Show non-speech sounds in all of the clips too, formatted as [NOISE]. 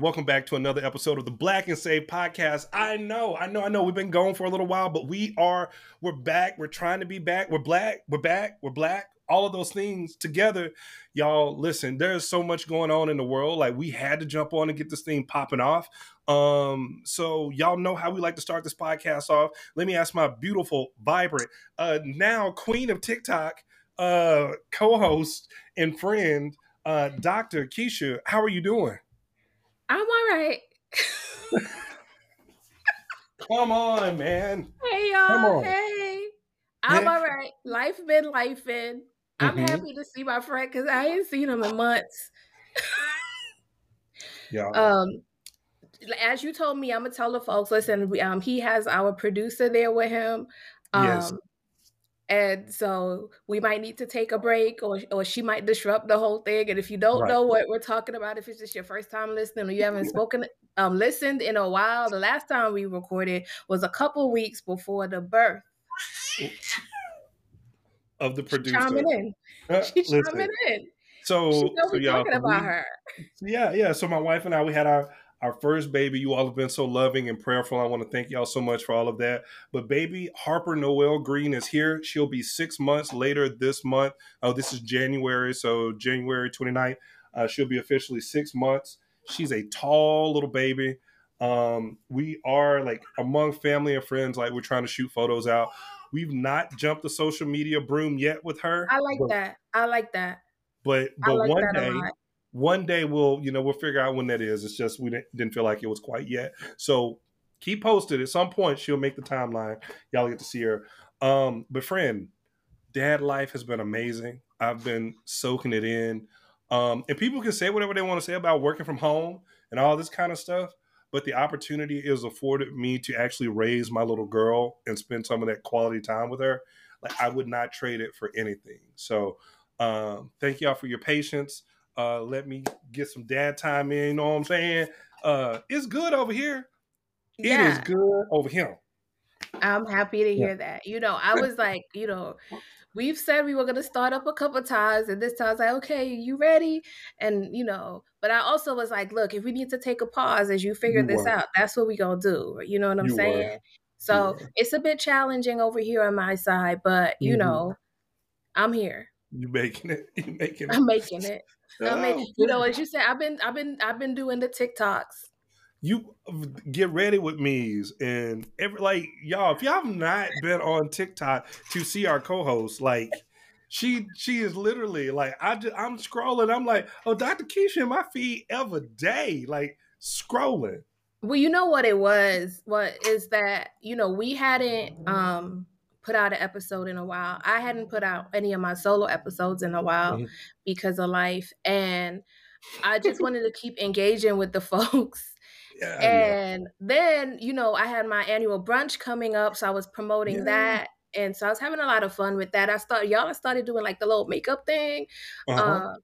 Welcome back to another episode of the Black and Save podcast. I know, I know, I know we've been going for a little while, but we are, we're back. We're trying to be back. We're black, we're back, we're black. All of those things together, y'all. Listen, there's so much going on in the world. Like we had to jump on and get this thing popping off. Um, so y'all know how we like to start this podcast off. Let me ask my beautiful, vibrant, uh, now queen of TikTok, uh, co-host and friend, uh, Dr. Keisha. How are you doing? I'm all right. [LAUGHS] Come on, man. Hey y'all. Hey. I'm all right. Life been life in. I'm mm-hmm. happy to see my friend because I ain't seen him in months. [LAUGHS] yeah. Um as you told me, I'm gonna tell the folks, listen, um, he has our producer there with him. Um, yes. And so we might need to take a break or, or she might disrupt the whole thing. And if you don't right. know what we're talking about, if it's just your first time listening or you haven't [LAUGHS] spoken, um, listened in a while, the last time we recorded was a couple weeks before the birth of the producer. She's chiming in. Uh, She's chiming in. So, so we're talking about her. Yeah, yeah. So my wife and I, we had our our first baby. You all have been so loving and prayerful. I want to thank y'all so much for all of that. But baby Harper Noel Green is here. She'll be six months later this month. Oh, this is January. So January 29th, uh, she'll be officially six months. She's a tall little baby. Um, we are like among family and friends, like we're trying to shoot photos out. We've not jumped the social media broom yet with her. I like but, that. I like that. But but like one day one day we'll you know we'll figure out when that is. It's just we didn't feel like it was quite yet. So keep posted. At some point she'll make the timeline. Y'all get to see her. Um but friend dad life has been amazing. I've been soaking it in. Um and people can say whatever they want to say about working from home and all this kind of stuff but the opportunity is afforded me to actually raise my little girl and spend some of that quality time with her. Like i would not trade it for anything. So um thank y'all for your patience uh, let me get some dad time in. You know what I'm saying? Uh, it's good over here. Yeah. It is good over here. I'm happy to hear yeah. that. You know, I was like, you know, we've said we were going to start up a couple times, and this time I was like, okay, you ready? And you know, but I also was like, look, if we need to take a pause as you figure you this were. out, that's what we gonna do. You know what I'm you saying? Were. So it's a bit challenging over here on my side, but you mm-hmm. know, I'm here. You making it? [LAUGHS] You making it? I'm making it. I mean, you know, as you said, I've been, I've been, I've been doing the TikToks. You get ready with me's and every like y'all. If y'all have not been on TikTok to see our co-host, like she, she is literally like I just, I'm scrolling. I'm like, oh, Dr. Keisha in my feed every day, like scrolling. Well, you know what it was. What is that? You know, we hadn't um put out an episode in a while. I hadn't put out any of my solo episodes in a while mm-hmm. because of life. And I just [LAUGHS] wanted to keep engaging with the [LAUGHS] folks. Yeah, and then, you know, I had my annual brunch coming up. So I was promoting yeah. that. And so I was having a lot of fun with that. I started, y'all, I started doing like the little makeup thing. Uh-huh. Uh,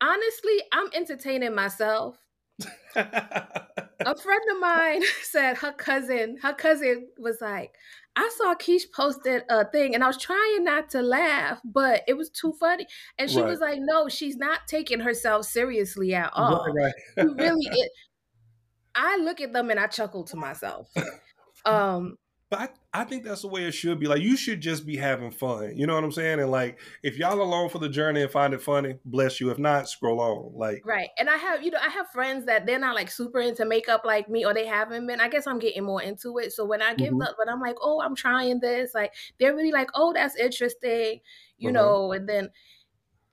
honestly, I'm entertaining myself. [LAUGHS] a friend of mine said her cousin, her cousin was like, I saw Keish posted a thing and I was trying not to laugh, but it was too funny. And she right. was like, no, she's not taking herself seriously at all. Right, right. really, it, I look at them and I chuckle to myself. [LAUGHS] Um, but I, I think that's the way it should be. Like you should just be having fun. You know what I'm saying? And like if y'all along for the journey and find it funny, bless you. If not, scroll on. Like Right. And I have, you know, I have friends that they're not like super into makeup like me or they haven't been. I guess I'm getting more into it. So when I give mm-hmm. the when I'm like, oh, I'm trying this, like they're really like, oh, that's interesting, you uh-huh. know, and then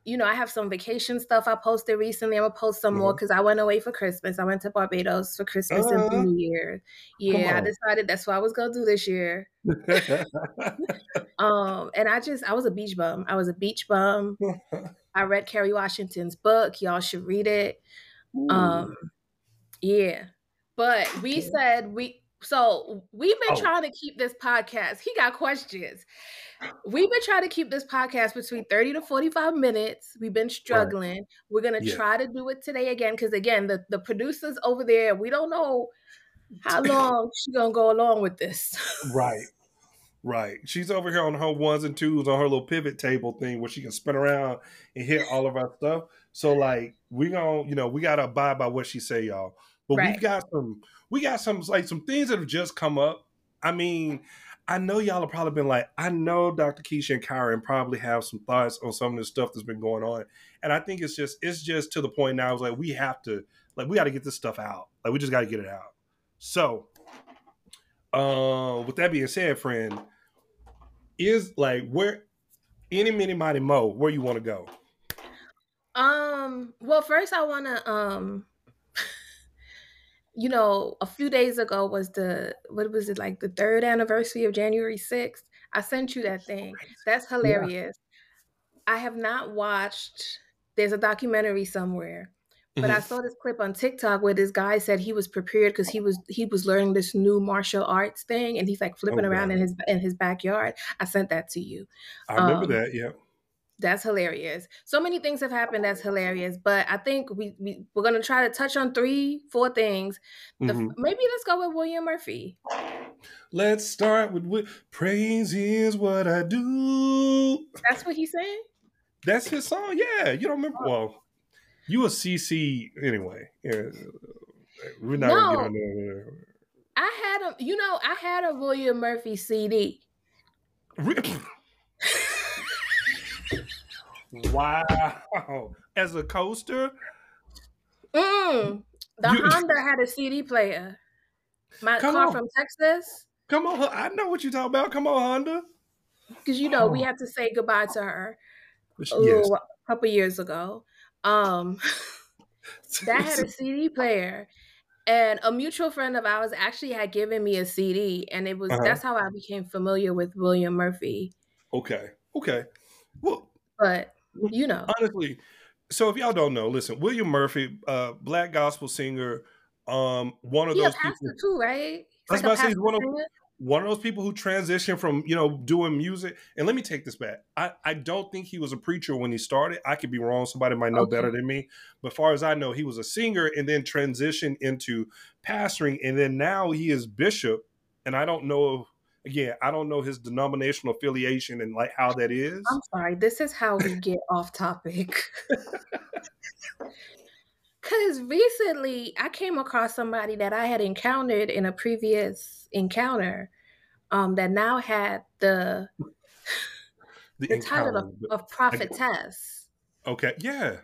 you know, I have some vacation stuff I posted recently. I'm gonna post some mm-hmm. more because I went away for Christmas. I went to Barbados for Christmas uh, and uh-huh. New Year. Yeah, I decided that's what I was gonna do this year. [LAUGHS] um, and I just I was a beach bum. I was a beach bum. [LAUGHS] I read Kerry Washington's book. Y'all should read it. Ooh. Um, yeah. But we okay. said we so we've been oh. trying to keep this podcast. He got questions. We've been trying to keep this podcast between 30 to 45 minutes. We've been struggling. Right. We're gonna yeah. try to do it today again. Cause again, the, the producers over there, we don't know how long she's gonna go along with this. right. Right. She's over here on her ones and twos on her little pivot table thing where she can spin around and hit all of our stuff. So like we gonna, you know, we gotta abide by what she say, y'all. But right. we've got some we got some like some things that have just come up. I mean, I know y'all have probably been like, I know Dr. Keisha and Kyron probably have some thoughts on some of this stuff that's been going on. And I think it's just it's just to the point now, it's like we have to like we gotta get this stuff out. Like we just gotta get it out. So uh with that being said, friend, is like where any mini mighty mo, where you want to go? Um, well, first I wanna um you know, a few days ago was the what was it like the third anniversary of January 6th? I sent you that thing. That's hilarious. Yeah. I have not watched there's a documentary somewhere. But mm-hmm. I saw this clip on TikTok where this guy said he was prepared because he was he was learning this new martial arts thing and he's like flipping oh, around in his in his backyard. I sent that to you. I remember um, that, yeah. That's hilarious. So many things have happened that's hilarious, but I think we, we we're gonna try to touch on three, four things. The, mm-hmm. Maybe let's go with William Murphy. Let's start with, with praise is what I do. That's what he's saying. That's his song. Yeah, you don't remember? Oh. Well, you a CC anyway. Yeah, we're not no, gonna get on there. I had a, you know, I had a William Murphy CD. [CLEARS THROAT] Wow. As a coaster? Mm. The you, Honda had a CD player. My car on. from Texas. Come on, I know what you're talking about. Come on, Honda. Because you know, oh. we had to say goodbye to her yes. a couple years ago. Um [LAUGHS] that had a CD player. And a mutual friend of ours actually had given me a CD, and it was uh-huh. that's how I became familiar with William Murphy. Okay. Okay. Well, but you know. Honestly, so if y'all don't know, listen, William Murphy, uh, black gospel singer, um, one of he those people too, right? I was like say he's one of one of those people who transition from you know doing music. And let me take this back. I I don't think he was a preacher when he started. I could be wrong. Somebody might know okay. better than me. But far as I know, he was a singer and then transitioned into pastoring, and then now he is bishop. And I don't know again, I don't know his denominational affiliation and like how that is. I'm sorry. This is how we get off topic. [LAUGHS] Because recently I came across somebody that I had encountered in a previous encounter um, that now had the the, the title of, of prophetess. Okay, yeah.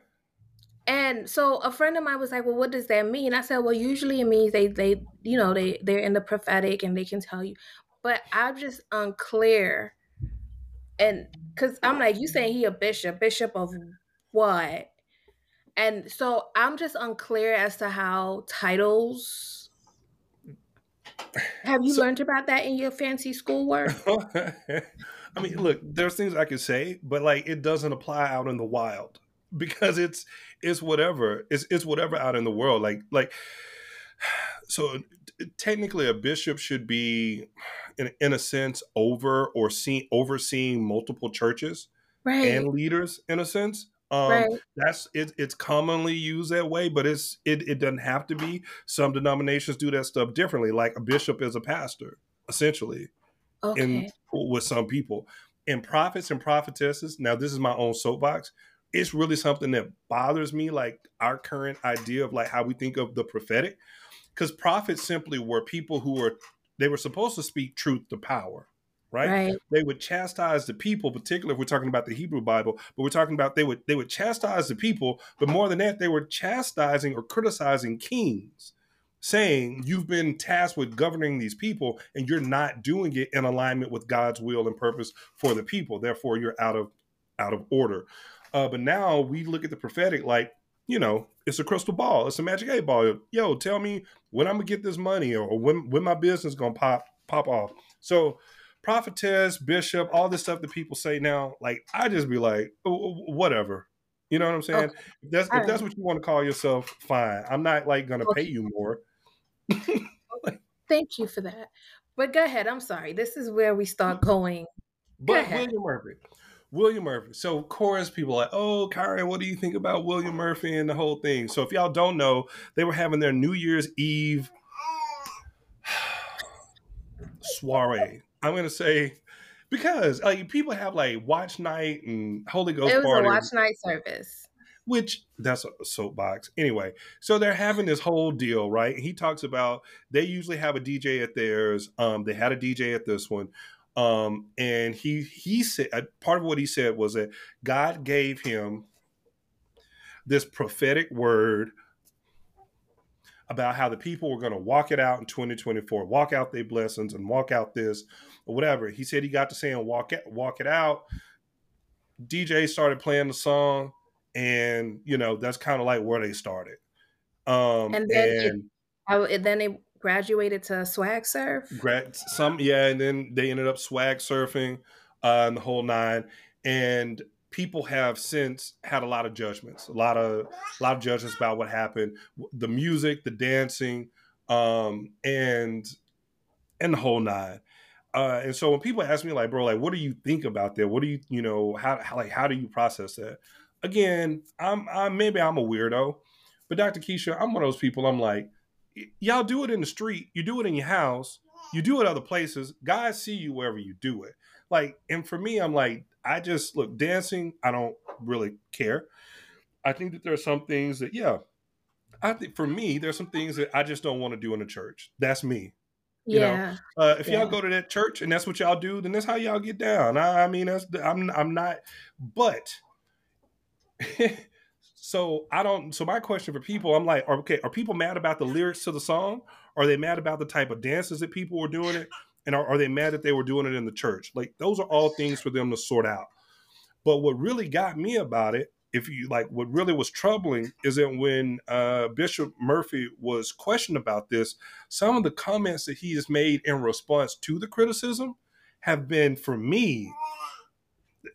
And so a friend of mine was like, "Well, what does that mean?" I said, "Well, usually it means they they you know they they're in the prophetic and they can tell you but I'm just unclear. And because I'm like, you saying he a bishop, bishop of what? And so I'm just unclear as to how titles. Have you so, learned about that in your fancy schoolwork? [LAUGHS] I mean, look, there's things I could say, but like it doesn't apply out in the wild [LAUGHS] because it's it's whatever it's it's whatever out in the world. Like like [SIGHS] so technically a bishop should be in, in a sense over or see, overseeing multiple churches right. and leaders in a sense um, right. that's it, it's commonly used that way but it's it, it doesn't have to be some denominations do that stuff differently like a bishop is a pastor essentially okay. in with some people and prophets and prophetesses now this is my own soapbox it's really something that bothers me like our current idea of like how we think of the prophetic because prophets simply were people who were they were supposed to speak truth to power right? right? They would chastise the people, particularly if we're talking about the Hebrew Bible, but we're talking about they would they would chastise the people, but more than that, they were chastising or criticizing kings, saying you've been tasked with governing these people and you're not doing it in alignment with God's will and purpose for the people. Therefore, you're out of out of order. Uh, but now we look at the prophetic like you know, it's a crystal ball. It's a magic eight ball. Yo, tell me when I'm gonna get this money or when when my business gonna pop pop off. So prophetess, bishop, all this stuff that people say now, like I just be like, oh, oh, whatever. You know what I'm saying? Okay. If that's if that's what you want to call yourself, fine. I'm not like gonna okay. pay you more. Thank you for that. But go ahead. I'm sorry. This is where we start [LAUGHS] going. But William Murphy. William Murphy. So, of course, people are like, oh, Karen, what do you think about William Murphy and the whole thing? So, if y'all don't know, they were having their New Year's Eve [SIGHS] soiree. I'm going to say, because like people have like watch night and Holy Ghost. It was party. a watch night service. which that's a soapbox. Anyway, so they're having this whole deal, right? He talks about they usually have a DJ at theirs. Um, they had a DJ at this one. Um, and he he said uh, part of what he said was that God gave him this prophetic word about how the people were going to walk it out in 2024, walk out their blessings and walk out this or whatever. He said he got to saying walk it, walk it out. DJ started playing the song, and you know that's kind of like where they started. Um, and then and, it, then they graduated to swag surf. Some yeah, and then they ended up swag surfing, uh, and the whole nine. And people have since had a lot of judgments, a lot of a lot of judgments about what happened, the music, the dancing, um, and and the whole nine. Uh, and so when people ask me like, bro, like, what do you think about that? What do you, you know, how, how like how do you process that? Again, I'm, I'm maybe I'm a weirdo, but Dr. Keisha, I'm one of those people. I'm like, y'all do it in the street, you do it in your house, you do it other places. Guys see you wherever you do it. Like, and for me, I'm like, I just look dancing. I don't really care. I think that there are some things that, yeah, I think for me, there's some things that I just don't want to do in the church. That's me. You yeah. know, uh, if yeah. y'all go to that church and that's what y'all do, then that's how y'all get down. I, I mean, that's I'm I'm not, but [LAUGHS] so I don't. So my question for people, I'm like, okay, are people mad about the lyrics to the song? Are they mad about the type of dances that people were doing it? And are, are they mad that they were doing it in the church? Like those are all things for them to sort out. But what really got me about it, if you like, what really was troubling is that when uh, Bishop Murphy was questioned about this, some of the comments that he has made in response to the criticism have been, for me,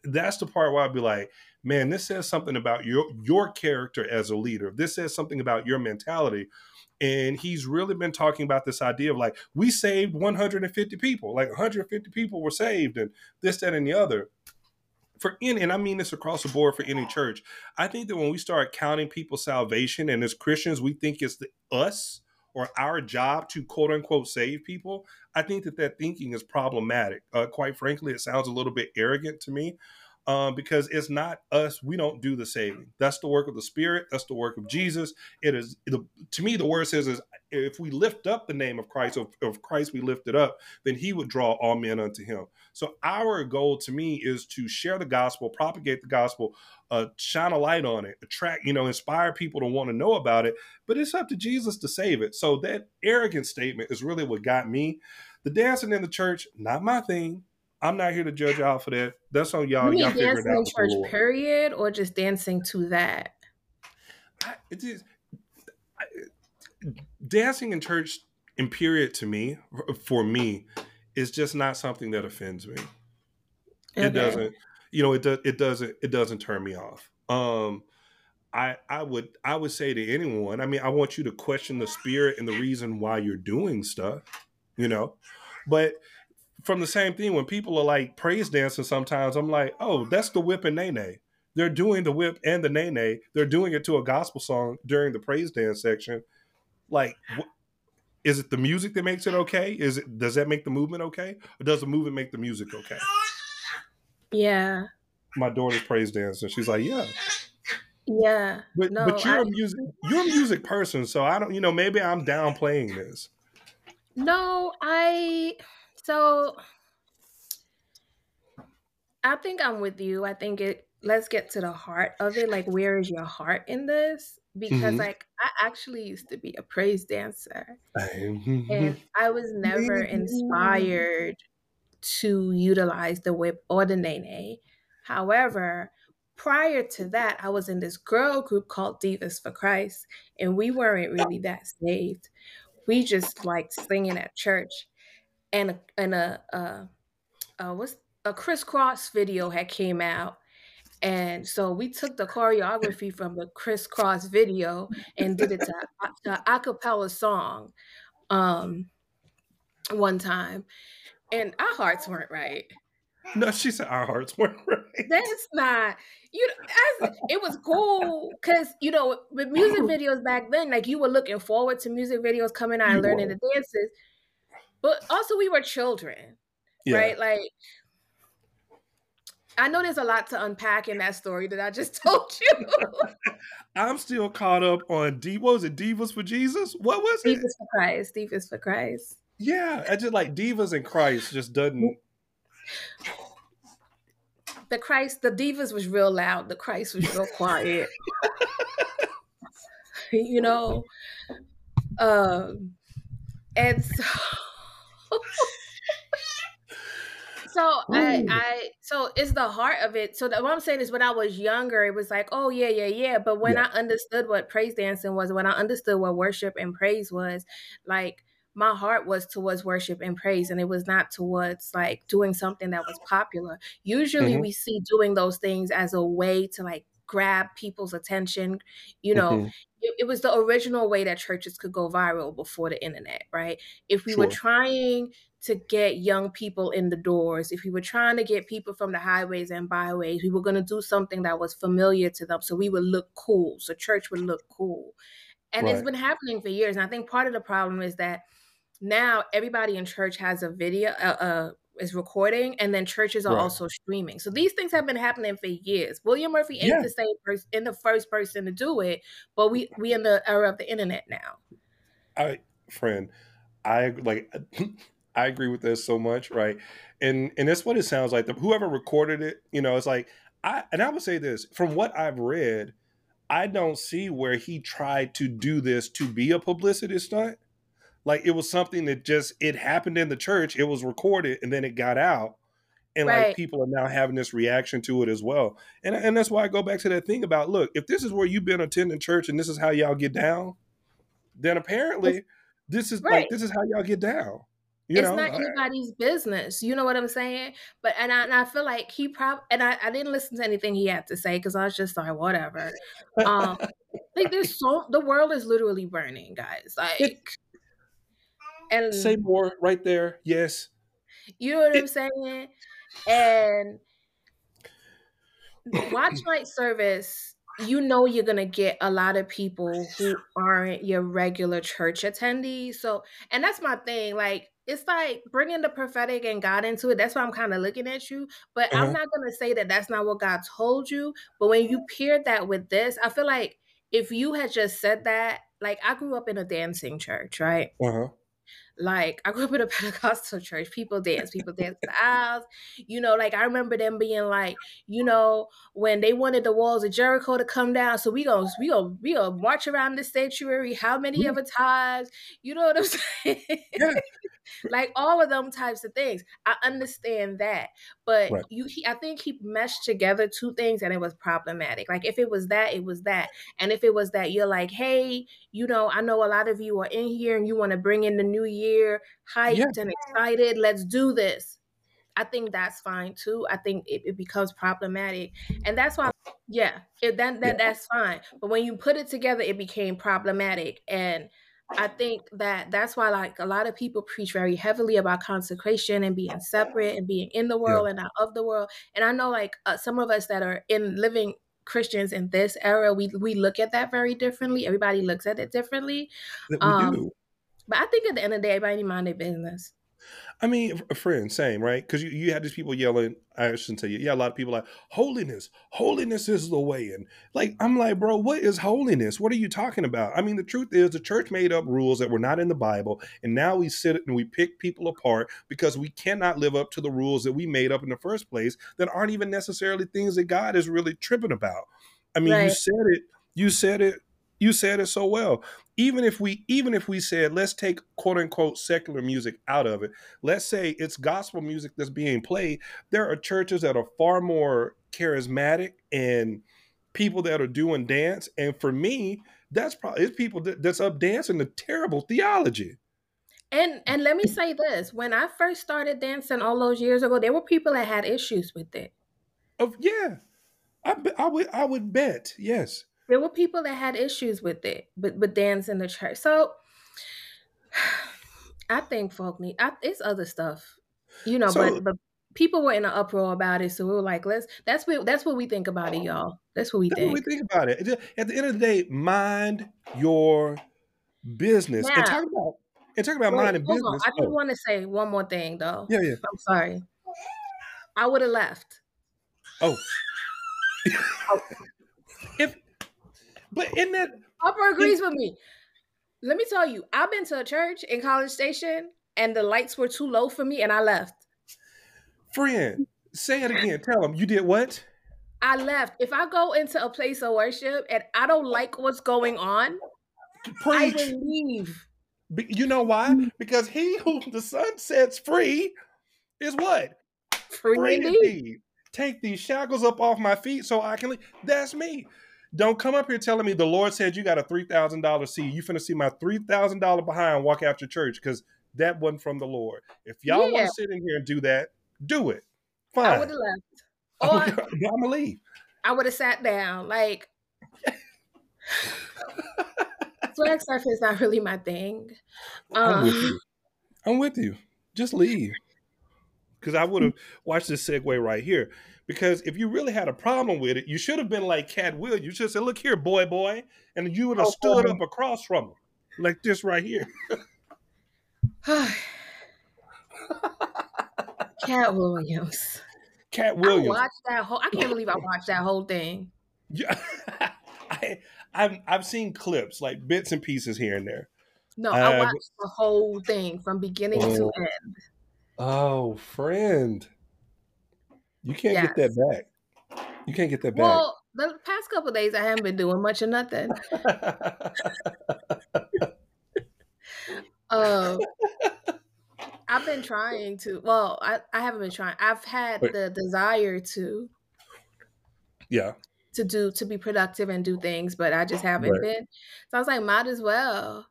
that's the part where I'd be like, man, this says something about your your character as a leader. This says something about your mentality. And he's really been talking about this idea of like we saved 150 people. Like 150 people were saved and this that and the other. For any and i mean this across the board for any church. I think that when we start counting people's salvation and as christians we think it's the us or our job to quote unquote save people i think that that thinking is problematic. Uh, quite frankly it sounds a little bit arrogant to me um, because it's not us. We don't do the saving. That's the work of the Spirit. That's the work of Jesus. It is the, to me. The word says is if we lift up the name of Christ, of, of Christ we lift it up, then He would draw all men unto Him. So our goal to me is to share the gospel, propagate the gospel, uh, shine a light on it, attract, you know, inspire people to want to know about it. But it's up to Jesus to save it. So that arrogant statement is really what got me. The dancing in the church, not my thing I'm not here to judge y'all for that. That's on y'all. You all figure it out. in church, period, or just dancing to that? I, it is I, dancing in church in period to me, for me, is just not something that offends me. Okay. It doesn't, you know, it does. It doesn't. It doesn't turn me off. Um, I I would I would say to anyone. I mean, I want you to question the spirit and the reason why you're doing stuff. You know, but from the same thing when people are like praise dancing sometimes i'm like oh that's the whip and nae nae." they're doing the whip and the nay they're doing it to a gospel song during the praise dance section. Like is it the music that makes it okay? Is it does that make the movement okay? Or does the movement make the music okay? Yeah. My daughter's praise dancing. She's like yeah. Yeah. But no, but you're I, a music you're a music person so i don't you know maybe i'm downplaying this. No i so I think I'm with you. I think it let's get to the heart of it. Like where is your heart in this? Because mm-hmm. like I actually used to be a praise dancer. and I was never [LAUGHS] inspired to utilize the whip or the nae nae. However, prior to that, I was in this girl group called Divas for Christ, and we weren't really that saved. We just liked singing at church and a, and a, a, a what's a Kris Kross video had came out and so we took the choreography from the Kris Kross video and did it to, to a cappella song um, one time. And our hearts weren't right. No, she said our hearts weren't [LAUGHS] right. That's not you. Know, it was cool because you know with music [LAUGHS] videos back then, like you were looking forward to music videos coming out and learning the dances. But also, we were children, yeah. right? Like, I know there's a lot to unpack in that story that I just [LAUGHS] told you. I'm still caught up on D. What was it? Divas for Jesus? What was it? Divas for Christ. Divas for Christ. Yeah, I just like Divas and Christ just doesn't. The Christ, the Divas was real loud. The Christ was real [LAUGHS] quiet. you know, um, and so. [LAUGHS] so I, I, so it's the heart of it. So the, what I'm saying is, when I was younger, it was like, oh yeah, yeah, yeah. But when yeah. I understood what praise dancing was, when I understood what worship and praise was, like my heart was towards worship and praise, and it was not towards like doing something that was popular. Usually, mm-hmm. we see doing those things as a way to like grab people's attention. You know, mm-hmm. it, it, was the original way that churches could go viral before the internet, right? If we sure. were trying to get young people in the doors, if we were trying to get people from the highways and byways, we were going to do something that was familiar to them so we would look cool, so church would look cool. And right. it's been happening for years. And I think part of the problem is that now everybody in church has a video, uh, uh, is recording, and then churches are right. also streaming. So these things have been happening for years. William Murphy ain't yeah. the same person, in the first person to do it, but we we in the era of the internet now. I friend, I like [LAUGHS] I agree with this so much, right? And and that's what it sounds like. The, whoever recorded it, you know, it's like I and I would say this from what I've read, I don't see where he tried to do this to be a publicity stunt. Like it was something that just it happened in the church. It was recorded and then it got out, and right. like people are now having this reaction to it as well. And and that's why I go back to that thing about look, if this is where you've been attending church and this is how y'all get down, then apparently this is right. like this is how y'all get down. You it's know, not anybody's business. You know what I'm saying? But and I, and I feel like he probably and I, I didn't listen to anything he had to say because I was just like whatever. Um, like there's [LAUGHS] so the world is literally burning, guys. Like it, and say more right there. Yes, you know what it, I'm saying. And watch [CLEARS THROAT] night service you know you're gonna get a lot of people who aren't your regular church attendees. So, and that's my thing. Like, it's like bringing the prophetic and God into it. That's why I'm kind of looking at you. But uh-huh. I'm not gonna say that that's not what God told you. But when you paired that with this, I feel like if you had just said that, like I grew up in a dancing church, right? Uh-huh. Like I grew up in a [LAUGHS] Pentecostal church. People dance, people dance the aisles. You know, like I remember them being like, you know, when they wanted the walls of Jericho to come down. So we go, we go, we go march around the sanctuary. How many of a times? You know what I'm [LAUGHS] saying? Yeah. Like all of them types of things. I understand that, but right. you, he, I think he meshed together two things, and it was problematic. Like if it was that, it was that, and if it was that, you're like, hey, you know, I know a lot of you are in here and you want to bring in the new year hyped yeah. and excited. Let's do this. I think that's fine too. I think it, it becomes problematic, and that's why, yeah, it, that that yeah. that's fine. But when you put it together, it became problematic, and I think that that's why like a lot of people preach very heavily about consecration and being separate and being in the world yeah. and not of the world. And I know like uh, some of us that are in living Christians in this era, we we look at that very differently. Everybody looks at it differently. Um, but I think at the end of the day, everybody mind their business. I mean, a friend, same, right? Because you, you had these people yelling. I shouldn't say you. Yeah, a lot of people like holiness. Holiness is the way. And like, I'm like, bro, what is holiness? What are you talking about? I mean, the truth is, the church made up rules that were not in the Bible, and now we sit and we pick people apart because we cannot live up to the rules that we made up in the first place that aren't even necessarily things that God is really tripping about. I mean, right. you said it. You said it you said it so well. Even if we even if we said let's take quote unquote secular music out of it let's say it's gospel music that's being played there are churches that are far more charismatic and people that are doing dance. And for me that's probably it's people that, that's up dancing the terrible theology. And and let me say this. When i first started dancing all those years ago there were people that had issues with it. Oh yeah. I, I would i would bet yes there were people that had issues with it, but but dance in the church. So [SIGHS] I think folk need. I, it's other stuff, you know. So, but but people were in an uproar about it, so we were like, let's. That's what that's what we think about it, y'all. That's what we think. What we think about it. At the end of the day, mind your business now, and talk about and talk about wait, mind and business. On. I just oh. want to say one more thing, though. Yeah, yeah. I'm sorry. I would have left. Oh. oh. But in that Harper agrees with me. Let me tell you, I've been to a church in College Station and the lights were too low for me and I left. Friend, say it again. Tell them you did what? I left. If I go into a place of worship and I don't like what's going on, Preach. I will leave. You know why? Mm. Because he who the sun sets free is what? Free, free indeed. Take these shackles up off my feet so I can leave. That's me. Don't come up here telling me the Lord said you got a three thousand dollar seat. You finna see my three thousand dollar behind walk after church because that wasn't from the Lord. If y'all yeah. want to sit in here and do that, do it. Fine. I would have left. [LAUGHS] Or I'm gonna leave. I would have sat down. Like [LAUGHS] swag surfing is not really my thing. Um, I'm with um, you. I'm with you. Just leave. Because I would have [LAUGHS] watched this segue right here. Because if you really had a problem with it, you should have been like Katt Williams. You should have said, "Look here, boy, boy," and you would have oh, stood boy. up across from him, like this right here. [LAUGHS] [SIGHS] Katt Williams. Katt Williams. I watched that whole. I can't believe I watched that whole thing. Yeah, [LAUGHS] I, I've I've seen clips like bits and pieces here and there. No, uh, I watched the whole thing from beginning oh, to end. Oh, friend, you can't yes. get that back. You can't get that back. Well, the past couple days I haven't been doing much of nothing. [LAUGHS] um, I've been trying to. Well, I, I haven't been trying. I've had Wait. the desire to. Yeah. To do to be productive and do things, but I just haven't right. been. So I was like, might as well.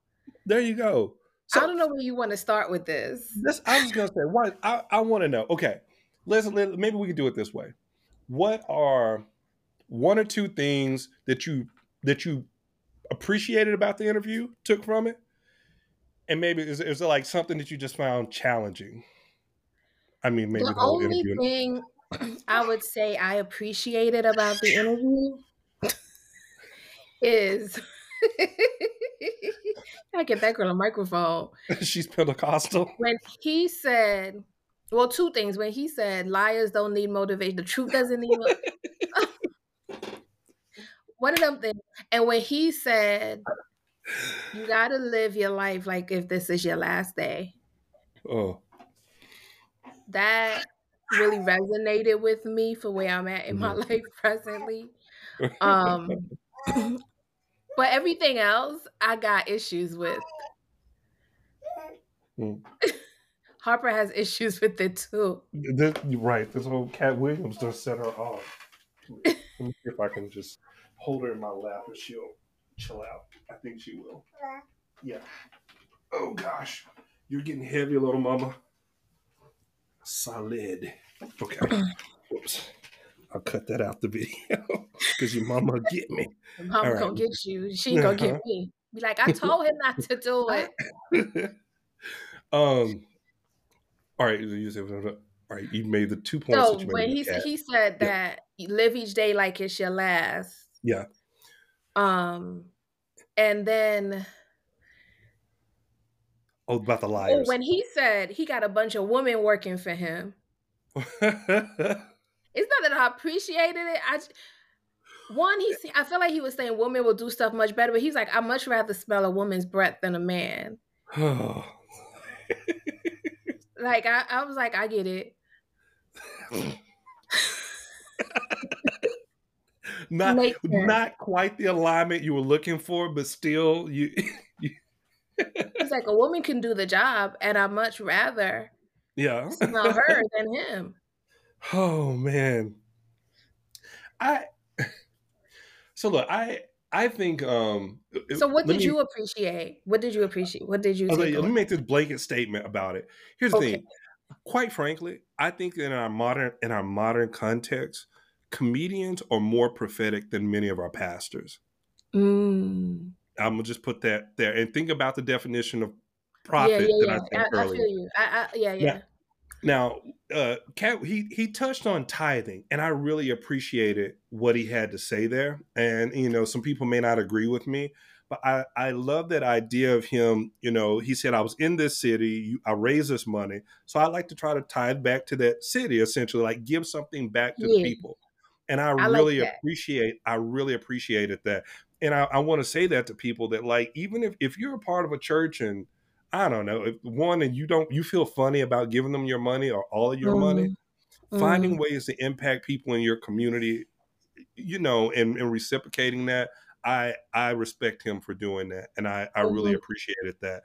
There you go. So, I don't know where you want to start with this. This I was gonna say. What I, I want to know. Okay, let's let, maybe we could do it this way. What are one or two things that you that you appreciated about the interview, took from it, and maybe is, is it like something that you just found challenging? I mean, maybe the, the only interview. thing I would say I appreciated about the interview is [LAUGHS] I get that girl a microphone. [LAUGHS] She's Pentecostal. When he said, well, two things. When he said liars don't need motivation, the truth doesn't need. [LAUGHS] One of them things. And when he said you gotta live your life like if this is your last day. Oh. That really resonated with me for where I'm at in my mm-hmm. [LAUGHS] life presently. [LAUGHS] Um [CLEARS THROAT] but everything else I got issues with. Mm. Harper has [LAUGHS] issues with it too. This, right. This whole Katt Williams just set her off. Let me see if I can just hold her in my lap and she'll chill out. I think she will. Yeah. Oh gosh, you're getting heavy, little mama. Solid. Okay. [CLEARS THROAT] Whoops. I'll cut that out the video [LAUGHS] because your mama get me. Mama right. gonna get you. She gonna uh-huh. get me. Be like, I told him not to do it. [LAUGHS] um. All right. You said, all right. You made the two points. So when he he said that yeah. live each day like it's your last. Yeah. Um, and then oh, about the oh, liars. when he said he got a bunch of women working for him, [LAUGHS] it's not that I appreciated it. I one, he I feel like he was saying women will do stuff much better, but he's like, I much rather smell a woman's breath than a man. [SIGHS] [LAUGHS] like I, I was like, I get it. [LAUGHS] not not quite the alignment you were looking for, but still you. [LAUGHS] you it's like a woman can do the job, and I much rather yeah smell her than him. [LAUGHS] Oh man, I. So look, I I think. um So what did me, you appreciate? What did you appreciate? What did you? Okay, let me make this blanket statement about it. Here's the okay. thing. Quite frankly, I think in our modern in our modern context, comedians are more prophetic than many of our pastors. Mm. I'm gonna just put that there and think about the definition of prophet yeah, yeah, yeah. I, I, I, feel you. I, yeah, yeah. Now, now uh, Katt, he he touched on tithing, and I really appreciated what he had to say there. And you know, some people may not agree with me, but I, I love that idea of him. You know, he said, I was in this city, I raised this money. So I like to try to tie it back to that city, essentially, like give something back to yeah. the people. and I, I really like appreciate I really appreciated that. And I, I want to say that to people that like even if if you're a part of a church and I don't know if one and you don't you feel funny about giving them your money or all of your mm-hmm. money, finding mm-hmm. ways to impact people in your community, you know, and, and reciprocating that. I I respect him for doing that, and I I mm-hmm. really appreciated that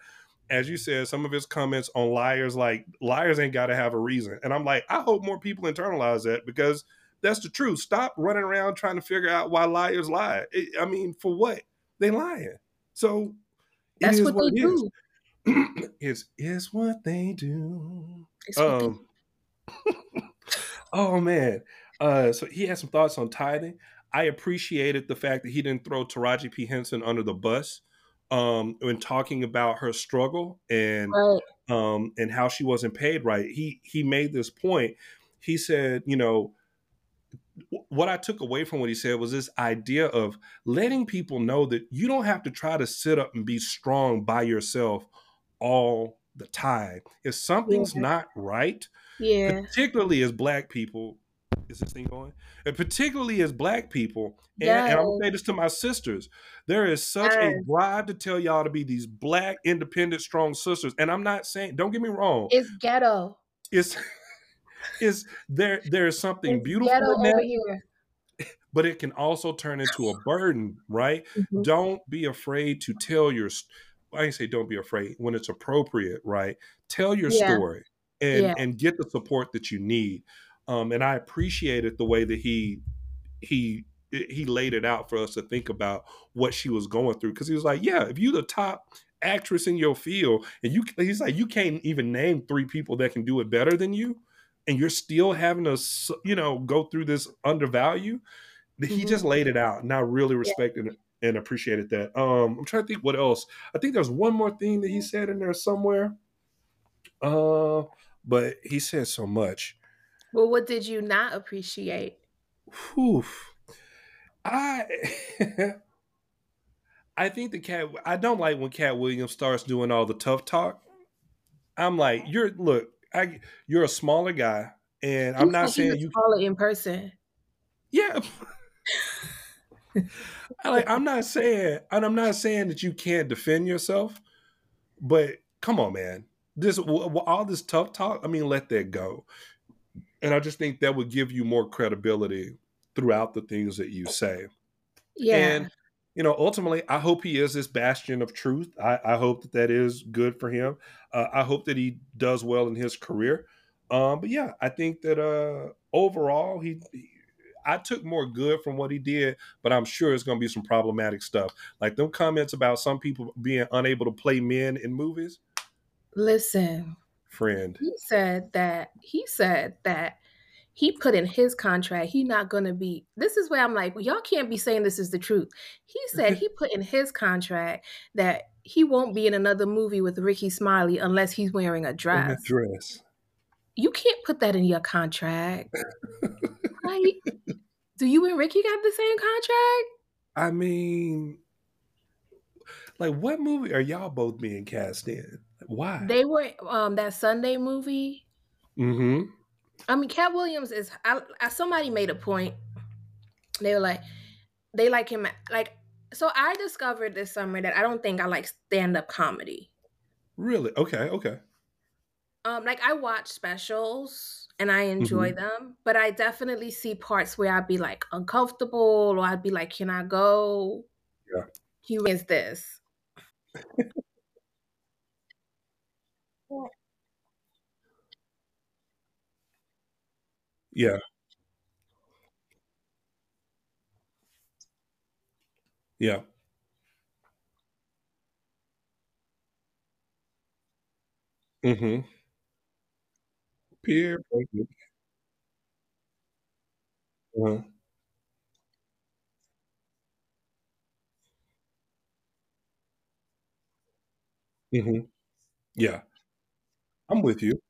as you said, some of his comments on liars, like liars ain't got to have a reason. And I'm like, I hope more people internalize that because that's the truth. Stop running around trying to figure out why liars lie. I mean, for what? They lying. So that's what, what, they do. Is [CLEARS THROAT] is is what they do. Um, [LAUGHS] oh man. Uh, so he had some thoughts on tithing. I appreciated the fact that he didn't throw Taraji P Henson under the bus um, when talking about her struggle and right. um, and how she wasn't paid right. He he made this point. He said, you know, what I took away from what he said was this idea of letting people know that you don't have to try to sit up and be strong by yourself all the time. If something's yeah. not right, yeah, particularly as black people, is this thing going? And particularly as black people, and, yes. and I'm gonna say this to my sisters, there is such yes. a drive to tell y'all to be these black, independent, strong sisters. And I'm not saying, don't get me wrong, it's ghetto. It's [LAUGHS] is there there is something it's beautiful in that, but it can also turn into a burden, right? Mm-hmm. Don't be afraid to tell your I say don't be afraid when it's appropriate, right? Tell your yeah. story and yeah. and get the support that you need. Um, and I appreciated the way that he he he laid it out for us to think about what she was going through because he was like, yeah, if you're the top actress in your field and you he's like you can't even name three people that can do it better than you and you're still having to you know go through this undervalue mm-hmm. he just laid it out and i really respected yeah. it and appreciated that um i'm trying to think what else i think there's one more thing that he said in there somewhere uh but he said so much well, what did you not appreciate? Whew. I [LAUGHS] I think the cat I don't like when Katt Williams starts doing all the tough talk. I'm like, you're look, I you're a smaller guy, and I'm not saying you call it in person. Yeah. [LAUGHS] Like I'm not saying and I'm not saying that you can't defend yourself, but come on, man. This all this tough talk, I mean, let that go. And I just think that would give you more credibility throughout the things that you say. Yeah. And, you know, ultimately, I hope he is this bastion of truth. I, I hope that that is good for him. Uh, I hope that he does well in his career. Um, but yeah, I think that uh, overall, he, he I took more good from what he did, but I'm sure it's going to be some problematic stuff. Like them comments about some people being unable to play men in movies. Listen, friend. He said that he said that he put in his contract he not gonna be this is where i'm like well, y'all can't be saying this is the truth he said he put in his contract that he won't be in another movie with Rickey Smiley unless he's wearing a dress a dress you can't put that in your contract [LAUGHS] right do you and Rickey got the same contract i mean like what movie are y'all both being cast in why? They were um that Sunday movie. Mm-hmm. I mean, Katt Williams is. I, I somebody made a point. They were like, they like him. Like, so I discovered this summer that I don't think I like stand up comedy. Really? Okay. Okay. Um, like I watch specials and I enjoy mm-hmm. them, but I definitely see parts where I'd be like uncomfortable, or I'd be like, "Can I go?" Yeah. He is this. Yeah. Yeah. Mm Mhm. Peer pressure. Uh-huh. Mhm. Yeah. I'm with you.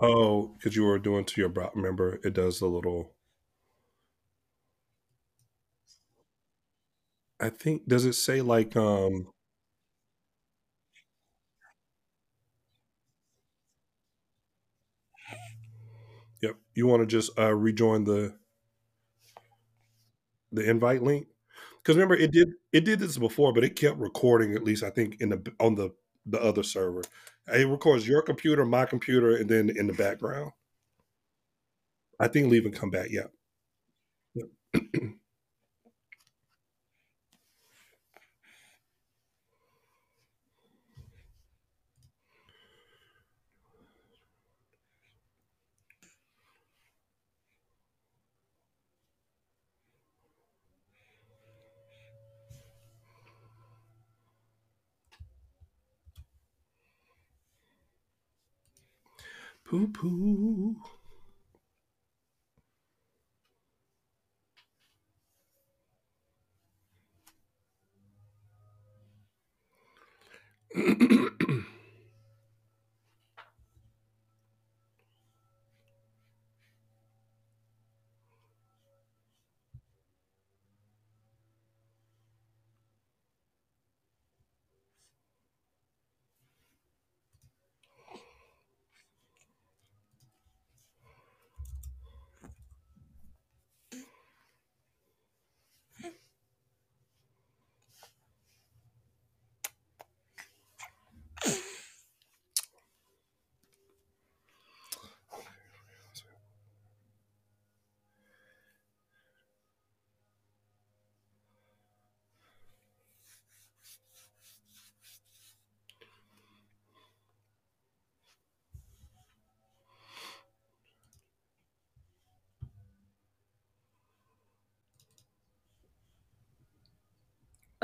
Oh, because you were doing to your brow. Remember, it does the little. I think does it say like um Yep, you want to just uh rejoin the the invite link? Cuz remember it did it did this before but it kept recording at least I think in the on the the other server. It records your computer, my computer and then in the background. I think leave and come back. Yeah. Yep. [CLEARS THROAT] Poo poo. [CLEARS THROAT]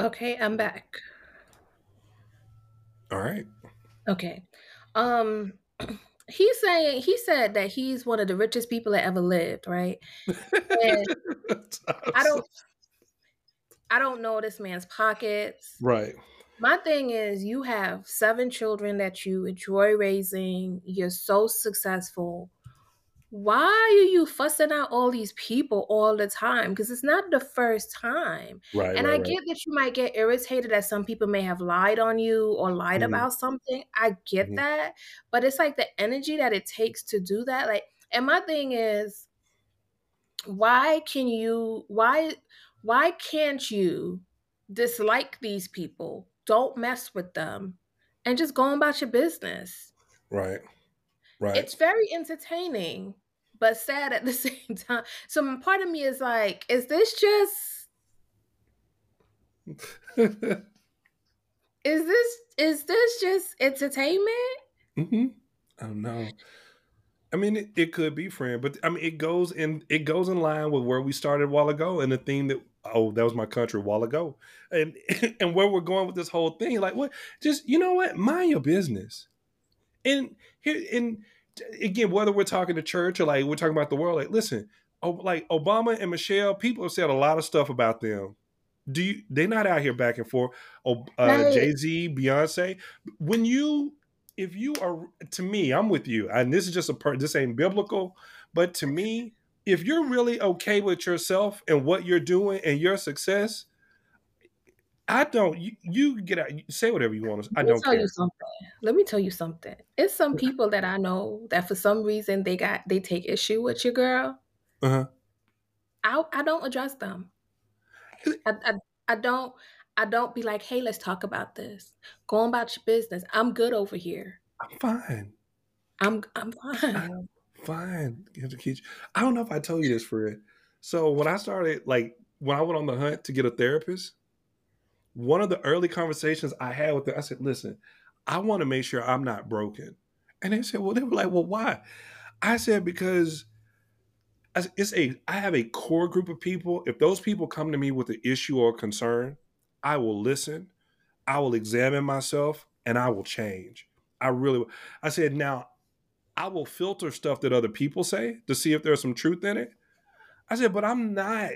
Okay, I'm back. All right. Okay. Um [CLEARS THROAT] he's saying he said that he's one of the richest people that ever lived, right? And [LAUGHS] I don't I don't know this man's pockets. Right. My thing is you have seven children that you enjoy raising. You're so successful why are you fussing out all these people all the time? Because it's not the first time. Right. And right, I right. get that you might get irritated that some people may have lied on you or lied Mhm. about something. I get Mhm. that. But it's like the energy that it takes to do that. Like, and my thing is, why can you why why can't you dislike these people? Don't mess with them and just go about your business. Right. Right. It's very entertaining, but sad at the [LAUGHS] same time. So part of me is like, is this just [LAUGHS] is this is this just entertainment? hmm I don't know. I mean, it, it could be, friend, but I mean, it goes in it goes in line with where we started a while ago, and the theme that oh, that was my country a while ago, and [LAUGHS] and where we're going with this whole thing. Like, what? Just you know what? Mind your business. And here, and again, whether we're talking to church or like we're talking about the world, like, listen, oh, like Obama and Michelle, people have said a lot of stuff about them. Do you? They're not out here back and forth. Oh, uh, Right. Jay Z, Beyonce. When you, if you are, to me, I'm with you, and this is just a per. This ain't biblical, but to me, if you're really okay with yourself and what you're doing and your success, I don't. You, you get out. you Say whatever you want to. I Let me don't tell care. you something. Let me tell you something. It's some people that I know that for some reason they got they take issue with your girl. Uh-huh. I I don't address them. I, I I don't I don't be like, hey, let's talk about this. Go on about your business. I'm good over here. I'm fine. I'm I'm fine. I'm fine. I don't know if I told you this, Fred. So when I started, like when I went on the hunt to get a therapist, one of the early conversations I had with them, I said, "Listen, I want to make sure I'm not broken." And they said, "Well, they were like, well, why?" I said, "Because it's a I have a core group of people. If those people come to me with an issue or concern, I will listen, I will examine myself, and I will change. I really. I said, now I will filter stuff that other people say to see if there's some truth in it. I said, but I'm not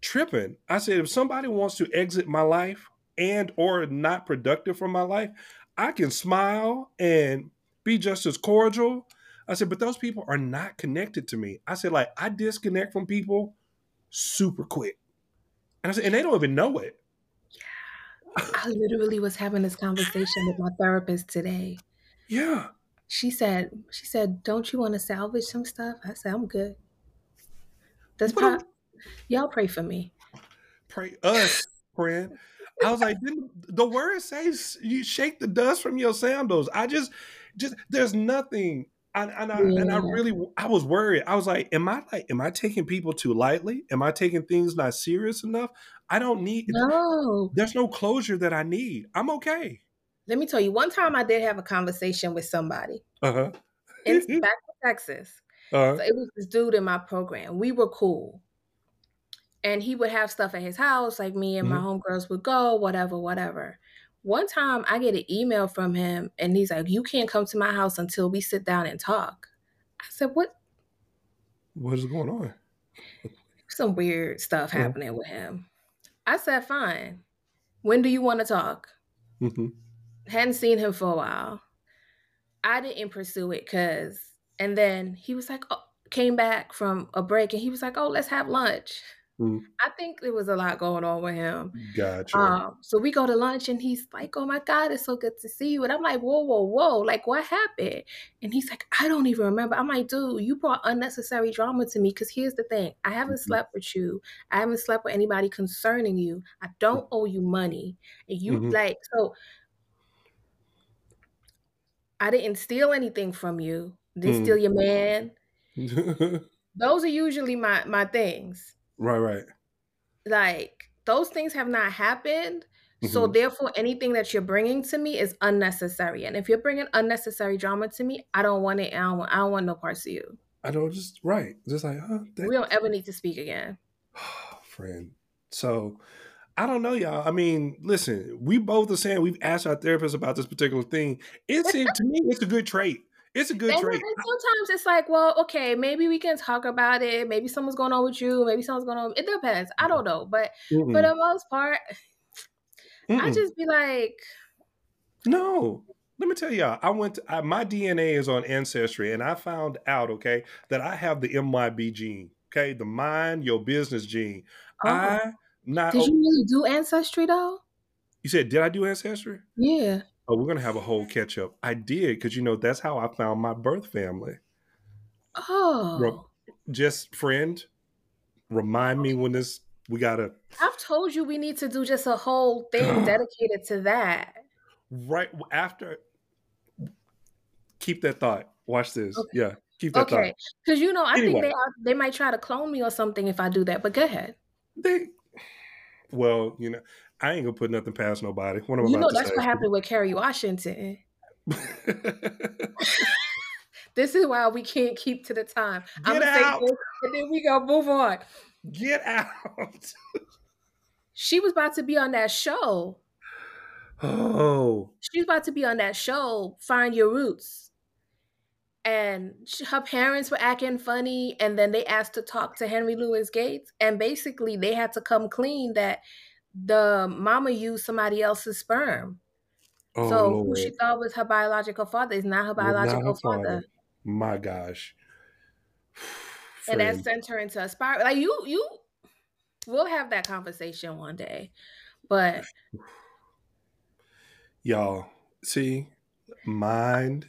tripping. I said, if somebody wants to exit my life and or not productive for my life, I can smile and be just as cordial. I said, but those people are not connected to me. I said, like, I disconnect from people super quick. And I said, and they don't even know it. Yeah. I literally was having this conversation with my therapist today. Yeah. She said, she said, don't you want to salvage some stuff? I said, I'm good. That's pop. Y'all pray for me. Pray us, friend. I was like, the word says you shake the dust from your sandals. I just, just there's nothing. And, and I yeah. and I really I was worried. I was like, am I like am I taking people too lightly? Am I taking things not serious enough? I don't need no. There's no closure that I need. I'm okay. Let me tell you. One time I did have a conversation with somebody. Uh huh. in [LAUGHS] back to Texas. Uh-huh. So it was this dude in my program. We were cool and he would have stuff at his house like me and mm-hmm. my homegirls would go whatever whatever. One time i get an email from him and he's like you can't come to my house until we sit down and talk. I said what? What is going on? Some weird stuff yeah. happening with him. I said fine. When do you want to talk? Mm-hmm. hadn't seen him for a while. I didn't pursue it because and then he was like oh, came back from a break and he was like oh let's have lunch Mm. I think there was a lot going on with him. Gotcha. Um, so we go to lunch and he's like, Oh my God, it's so good to see you. And I'm like, Whoa, whoa, whoa. Like, what happened? And he's like, I don't even remember. I'm like, Dude, you brought unnecessary drama to me. Because here's the thing I haven't mm-hmm. slept with you, I haven't slept with anybody concerning you. I don't owe you money. And you, mm-hmm. like, so I didn't steal anything from you. Didn't mm. steal your man. [LAUGHS] Those are usually my my things. Right, right. Like those things have not happened. Mm-hmm. So therefore, anything that you're bringing to me is unnecessary. And if you're bringing unnecessary drama to me, I don't want it. I don't want. I don't want no parts of you. I don't just right. Just like huh, that... we don't ever need to speak again, [SIGHS] friend. So I don't know, y'all. I mean, listen, we both are saying we've asked our therapist about this particular thing. It seems to me it's a good trait. It's a good and, trait. And sometimes it's like, well, okay, maybe we can talk about it. Maybe something's going on with you. Maybe something's going on. It depends. I don't know, but Mm-mm. for the most part, Mm-mm. I just be like, no. Let me tell y'all, I went. To, I, my DNA is on Ancestry, and I found out, okay, that I have the MYB gene. Okay, the mind your business gene. Oh. I not. Did you really do Ancestry though? You said, did I do Ancestry? Yeah. Oh, we're gonna have a whole catch up. I did because you know that's how I found my birth family. Oh, just friend, remind me when this we gotta. I've told you we need to do just a whole thing [GASPS] dedicated to that. Right after, keep that thought. Watch this. Okay. Yeah, keep that thought. okay. Because you know, I anyway. think they are, they might try to clone me or something if I do that. But go ahead. They, well, you know, I ain't gonna put nothing past nobody. What am I you know, that's what happened with Kerry Washington. [LAUGHS] this is why we can't keep to the time. Get I'm gonna out. say this, and then we gonna move on. Get out. she was about to be on that show. Oh. She's about to be on that show, Find Your Roots. And she, her parents were acting funny, and then they asked to talk to Henry Louis Gates, and basically they had to come clean that the mama used somebody else's sperm. Oh, so Lord. who she thought was her biological father is not her biological not her father. father. My gosh. [SIGHS] and that sent her into a spiral. Like you, you, we'll have that conversation one day. But [SIGHS] y'all, see, mind,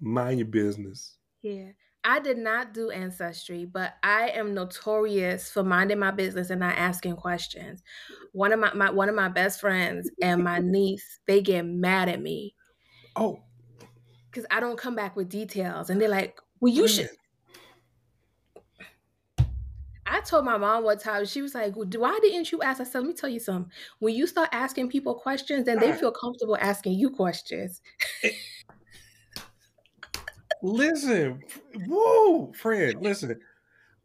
mind your business. Yeah. I did not do ancestry, but I am notorious for minding my business and not asking questions. One of my, my one of my best friends and my [LAUGHS] niece, they get mad at me. Oh. Cuz I don't come back with details and they're like, "Well, you should I told my mom one time, she was like, well, Why didn't you ask? I said, Let me tell you something. When you start asking people questions, then they feel comfortable asking you questions. Listen, whoa, friend, listen.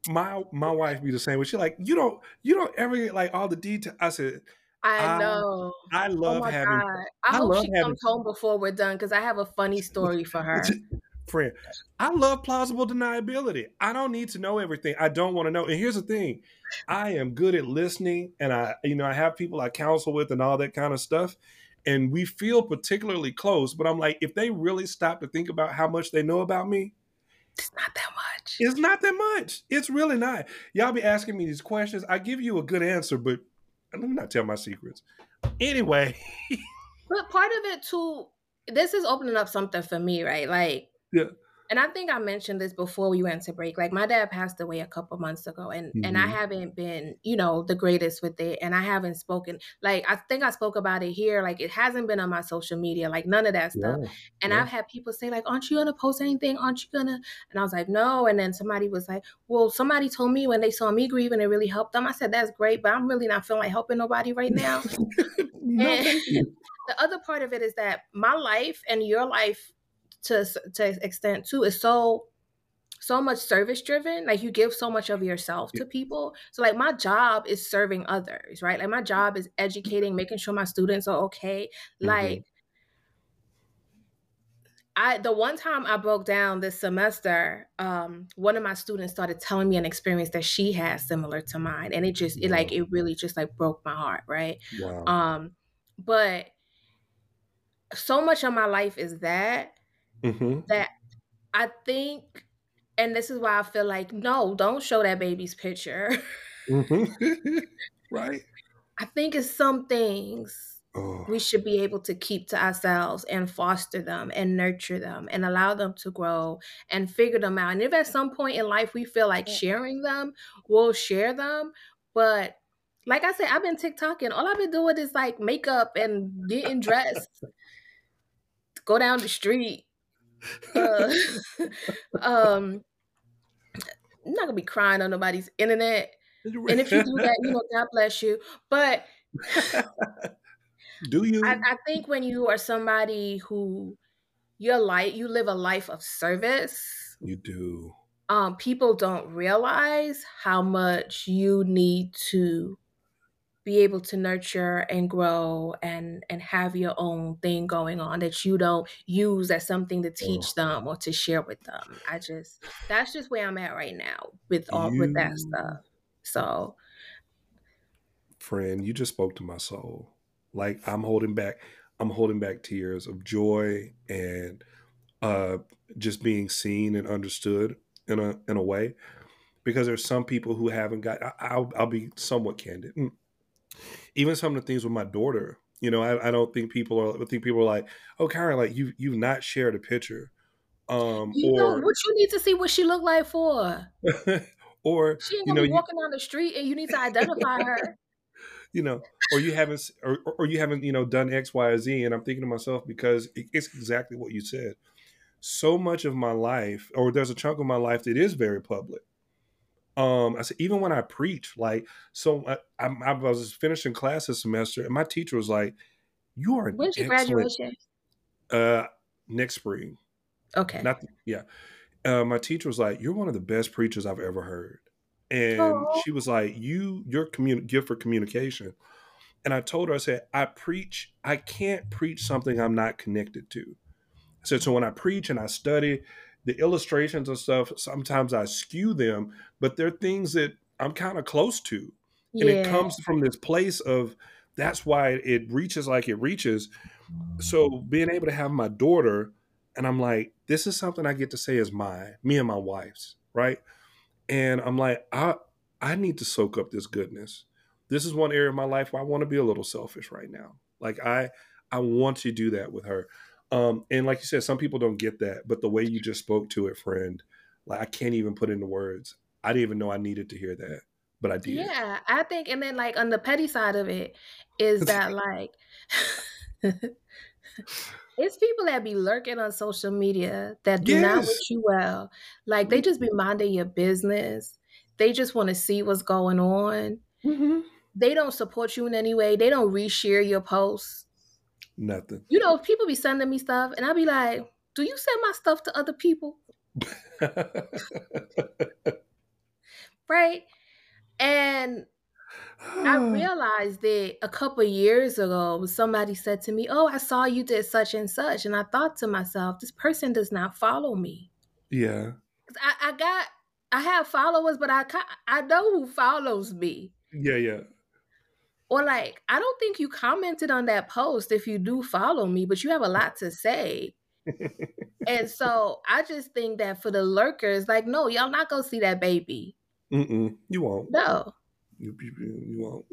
My my wife be the same way. She like, you don't you don't ever get like all the detail. I said, I know. I, I oh love oh having. God. I, I hope she having, comes home before we're done because I have a funny [LAUGHS] story for her. [LAUGHS] Friend, I love plausible deniability. I don't need to know everything. I don't want to know. And here's the thing, I am good at listening, and I, you know, I have people I counsel with and all that kind of stuff and we feel particularly close. But I'm like, if they really stop to think about how much they know about me, it's not that much. It's not that much. It's really not. Y'all be asking me these questions. I give you a good answer, but let me not tell my secrets. Anyway. [LAUGHS] but part of it too this is opening up something for me, right? Like, yeah and I think I mentioned this before we went to break. Like my dad passed away a couple months ago, and mm-hmm. and I mm-hmm. haven't been, you know, the greatest with it, and I haven't spoken. Like I think I spoke about it here. Like it hasn't been on my social media, like none of that stuff. Yeah. And yeah. I've had people say, like, "Aren't you gonna post anything? Aren't you gonna?" And I was like, "No." And then somebody was like, "Well, somebody told me when they saw me grieve and it really helped them." I said, "That's great, but I'm really not feeling like helping nobody right now." [LAUGHS] no, [LAUGHS] the other part of it is that my life and your life to to extent too is so so much service driven like you give so much of yourself to people so like my job is serving others right like my job is educating making sure my students are okay mm-hmm. like I the one time I broke down this semester, um, one of my students started telling me an experience that she had similar to mine, and it just it like it really just like broke my heart, right? Wow. Um, but so much of my life is that mm-hmm. that I think, and this is why I feel like, no, don't show that baby's picture. mm-hmm. [LAUGHS] right. I think it's some things oh. we should be able to keep to ourselves and foster them and nurture them and allow them to grow and figure them out. And if at some point in life we feel like sharing them, we'll share them. But like I said, I've been TikToking. All I've been doing is like makeup and getting dressed. [LAUGHS] Go down the street, uh, [LAUGHS] um, I'm not gonna be crying on nobody's internet. And if you do that, you know, [LAUGHS] God bless you. But do you? I, I think when you are somebody who your life, you live a life of service. You do. Um, people don't realize how much you need to be able to nurture and grow and and have your own thing going on that you don't use as something to teach them or to share with them. I just that's just where I'm at right now with all you, with that stuff. So friend, you just spoke to my soul. Like I'm holding back I'm holding back tears of joy and uh just being seen and understood in a in a way because there's some people who haven't got I, will I'll be somewhat candid mm even some of the things with my daughter, you know, I, I don't think people are. I think people are like, "Oh, Karen, like you you've not shared a picture." Um, you or, know what you need to see what she looked like for. [LAUGHS] or she ain't gonna you know, be walking you, down the street and you need to identify her. [LAUGHS] You know, or you haven't, or, or you haven't, you know, done X, Y, or Z. And I'm thinking to myself because it's exactly what you said. So much of my life, or there's a chunk of my life that is very public um, I said, even when I preach, like, so I, I, I, was finishing class this semester, and my teacher was like, "You are when's your graduation? Uh, next spring. Okay. Not yeah. Uh, my teacher was like, "You're one of the best preachers I've ever heard," and Aww. she was like, "You, your commun- gift for communication." And I told her, I said, "I preach. I can't preach something I'm not connected to." I said, "So when I preach and I study." The illustrations and stuff sometimes i skew them but they're things that i'm kind of close to. And it comes from this place of that's why it reaches like it reaches. So being able to have my daughter and i'm like this is something i get to say is my me and my wife's right? And i'm like i i need to soak up this goodness. This is one area of my life where i want to be a little selfish right now. Like i i want to do that with her um, and like you said, some people don't get that, but the way you just spoke to it, friend, like I can't even put into words. I didn't even know I needed to hear that, but I did. Yeah, I think, and then like on the petty side of it, is that like [LAUGHS] it's people that be lurking on social media that do yes. not wish you well. Like they just be minding your business. They just want to see what's going on. Mm-hmm. They don't support you in any way. They don't reshare your posts. Nothing. You know, people be sending me stuff, and I'll be like, "Do you send my stuff to other people?" [LAUGHS] right? And I [SIGHS] realized that a couple years ago, somebody said to me, "Oh, I saw you did such and such," and I thought to myself, "This person does not follow me." Yeah. I, I got, I have followers, but I I know who follows me. Yeah, yeah. Or like, I don't think you commented on that post if you do follow me, but you have a lot to say. and [LAUGHS] so I just think that for the lurkers, like, no, y'all not gonna see that baby. Mm-mm, you won't. No. You, you, you won't.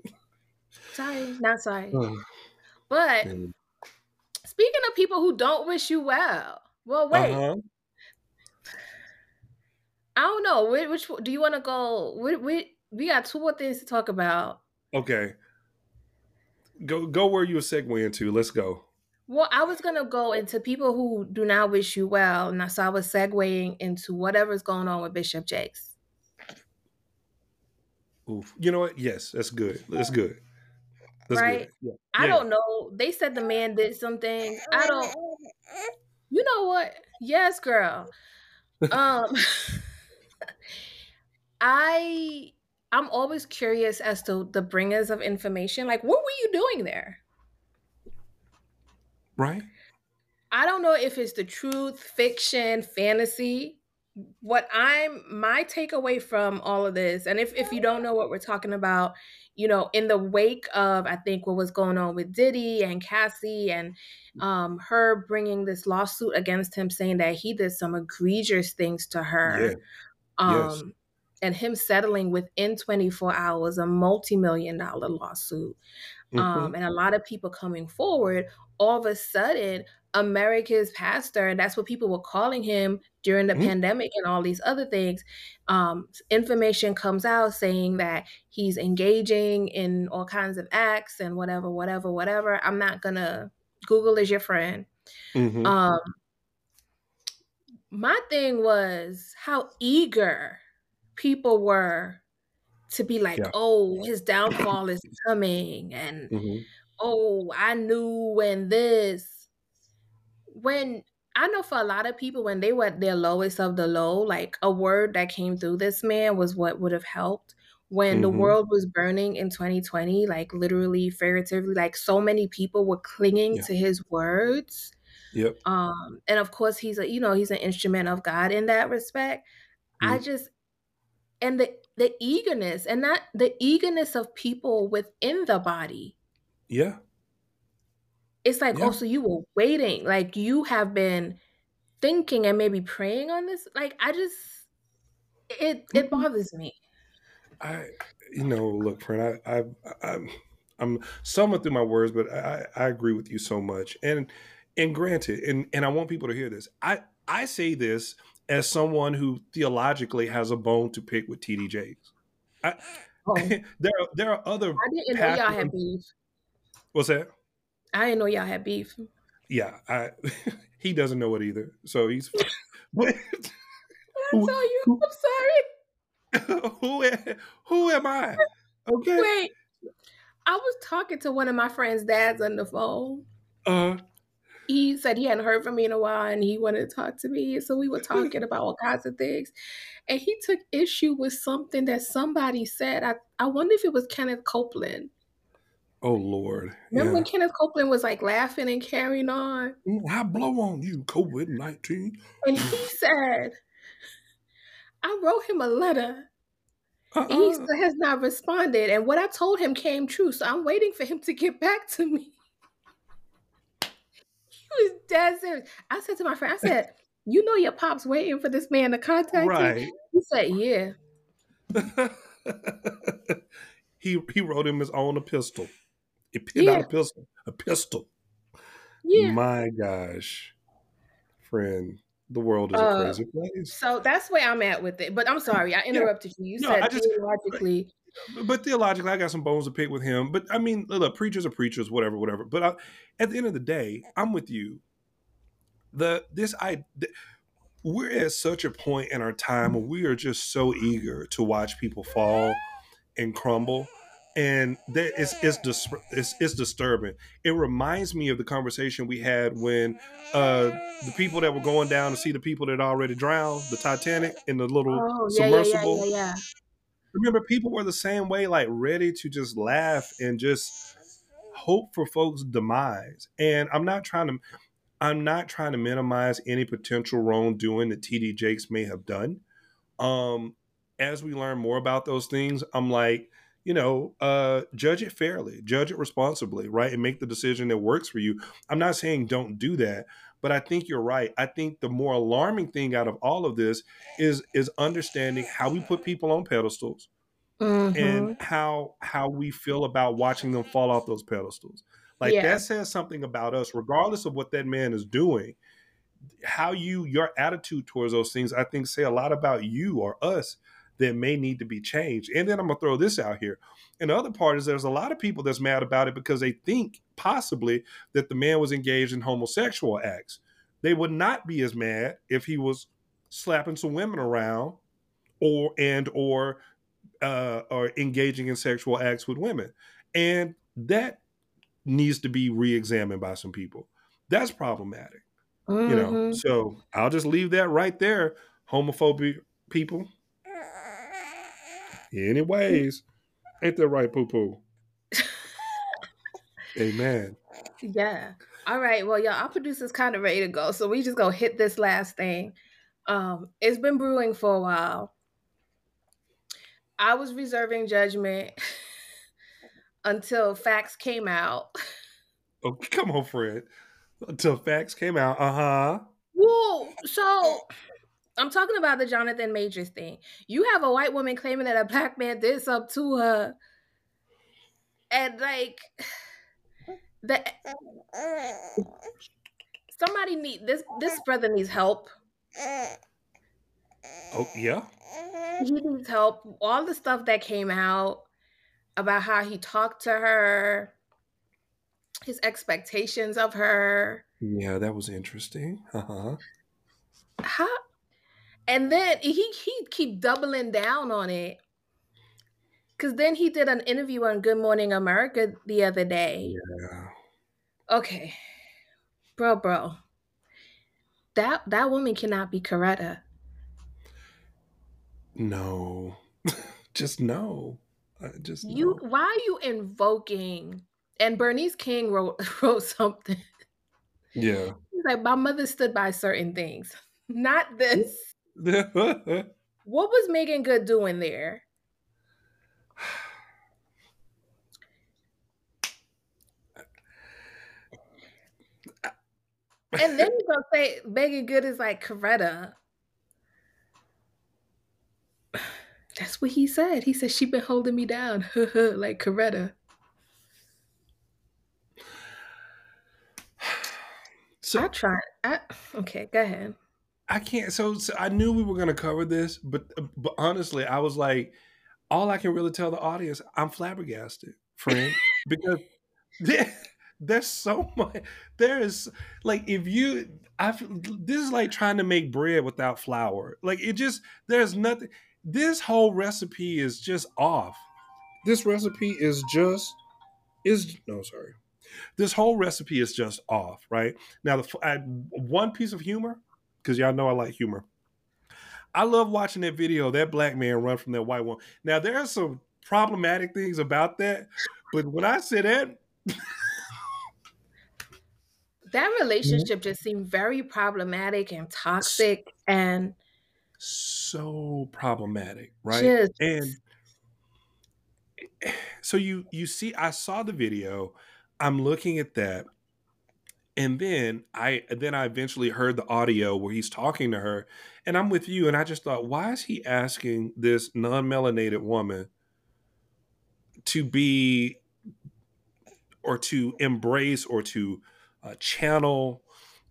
Sorry, not sorry. [SIGHS] but Speaking of people who don't wish you well, well, wait. Uh-huh. I don't know. Which, which do you want to go? We, we we got two more things to talk about. Okay. Go go where you were segue into. Let's go. Well, I was gonna go into people who do not wish you well, and so I was segueing into whatever's going on with Bishop Jakes. Oof. You know what? Yes, that's good. That's good. That's right? Good. Yeah. I yeah. don't know. They said the man did something. I don't. You know what? Yes, girl. Um, [LAUGHS] I I'm always curious as to the bringers of information. Like, what were you doing there? Right. I don't know if it's the truth, fiction, fantasy. What I'm my takeaway from all of this, and if, if you don't know what we're talking about, you know, in the wake of I think what was going on with Diddy and Cassie and um, her bringing this lawsuit against him, saying that he did some egregious things to her. Yeah. Um, yes and him settling within 24 hours a multi-million dollar lawsuit mm-hmm. um, and a lot of people coming forward all of a sudden america's pastor and that's what people were calling him during the mm-hmm. pandemic and all these other things um, information comes out saying that he's engaging in all kinds of acts and whatever whatever whatever i'm not gonna google is your friend mm-hmm. um, my thing was how eager people were to be like, yeah. oh, his downfall is coming, and mm-hmm. oh, I knew when this, when I know for a lot of people when they were at their lowest of the low, like a word that came through this man was what would have helped. When mm-hmm. the world was burning in 2020, like literally, figuratively, like so many people were clinging yeah. to his words. Yep. Um, and of course, he's a you know he's an instrument of God in that respect. Mm-hmm. I just and the the eagerness and not the eagerness of people within the body. Yeah. It's like yeah. oh so you were waiting like you have been thinking and maybe praying on this? Like i just it it mm-hmm. bothers me. I you know look friend i i i'm i'm somewhat through my words but i i agree with you so much. And and granted and and i want people to hear this. I i say this as someone who theologically has a bone to pick with TD Jakes. I, oh. [LAUGHS] there, are, there are other. I didn't know y'all had beef. What's that? I didn't know y'all had beef. Yeah, I, [LAUGHS] he doesn't know it either. So he's. [LAUGHS] I tell you, I'm sorry. who, who am I? Okay. Wait, I was talking to one of my friend's dads on the phone. Uh he said he hadn't heard from me in a while and he wanted to talk to me. So we were [LAUGHS] talking about all kinds of things. And he took issue with something that somebody said. I, I wonder if it was Kenneth Copeland. Oh Lord. Remember yeah. when Kenneth Copeland was like laughing and carrying on? Mm, I blow on you, COVID 19. And he [LAUGHS] said, I wrote him a letter. Uh-uh. He still has not responded. And what I told him came true. So I'm waiting for him to get back to me was dead serious. I said to my friend, I said, [LAUGHS] "You know your pop's waiting for this man to contact right. you." He said, "Yeah." [LAUGHS] he he wrote him his own epistle. It, yeah. Not a pistol, a pistol. Yeah. My gosh, friend, the world is a uh, crazy place. So that's where I'm at with it. But I'm sorry, I interrupted yeah. you. You no, said I just, theologically. But theologically, I got some bones to pick with him. But I mean, look, preachers are preachers, whatever, whatever. But I, at the end of the day, I'm with you. The this I. The, we're at such a point in our time where we are just so eager to watch people fall and crumble and that it's it's, dis- it's it's disturbing. It reminds me of the conversation we had when uh, the people that were going down to see the people that already drowned, the Titanic in the little oh, yeah, submersible. Yeah, yeah, Remember, people were the same way, like ready to just laugh and just hope for folks' demise. And I'm not trying to, I'm not trying to minimize any potential wrongdoing that TD Jakes may have done. Um, as we learn more about those things, I'm like you know, uh, judge it fairly, judge it responsibly, right? And make the decision that works for you. I'm not saying don't do that, but I think you're right. I think the more alarming thing out of all of this is is understanding how we put people on pedestals mm-hmm. and how how we feel about watching them fall off those pedestals. Like yeah. that says something about us, regardless of what that man is doing. How you your attitude towards those things, I think, say a lot about you or us that may need to be changed. And then I'm gonna throw this out here. And the other part is there's a lot of people that's mad about it because they think possibly that the man was engaged in homosexual acts. They would not be as mad if he was slapping some women around or and or uh, or engaging in sexual acts with women. And that needs to be re-examined by some people. That's problematic. Mm-hmm. You know. Mm-hmm. So I'll just leave that right there. Homophobic people. Anyways, ain't that right, poo poo? [LAUGHS] Amen. Yeah. All right. Well, y'all, our producer's kind of ready to go. So we just gonna hit this last thing. Um, it's been brewing for a while. I was reserving judgment [LAUGHS] until facts came out. Oh, come on, Fred. Until facts came out. Uh huh. Whoa. so I'm talking about the Jonathan Majors thing. You have a white woman claiming that a black man did something to her. And like [SIGHS] that somebody need this this brother needs help. Oh yeah. He needs help. All the stuff that came out about how he talked to her, his expectations of her. Yeah, that was interesting. Uh-huh. How and then he he keep doubling down on it. Cause then he did an interview on Good Morning America the other day. Yeah. Okay. Bro, bro. That that woman cannot be Coretta. No. [LAUGHS] just no. I just you no. why are you invoking and Bernice King wrote [LAUGHS] wrote something. Yeah. He's like, my mother stood by certain things. [LAUGHS] Not this. [LAUGHS] what was Meagan Good doing there? and then you're gonna say Meagan Good is like Coretta. That's what he said. He said she been holding me down, [LAUGHS] like Coretta. So I tried. I, okay, go ahead. I can't. So, so I knew we were going to cover this, but but honestly, I was like, all I can really tell the audience, I'm flabbergasted, friend, [LAUGHS] because there, there's so much. There is like if you, I this is like trying to make bread without flour. Like it just there's nothing. This whole recipe is just off. This recipe is just is no sorry. This whole recipe is just off, right? Now, the I, one piece of humor because y'all know I like humor. I love watching that video, that black man run from that white one. Now there are some problematic things about that, but when I say that that relationship just seemed very problematic and toxic and so problematic, right? Just... And [SIGHS] so you you see I saw the video, I'm looking at that and then I then I eventually heard the audio where he's talking to her, and I'm with you, and I just thought, why is he asking this non-melanated woman to be or to embrace or to uh, channel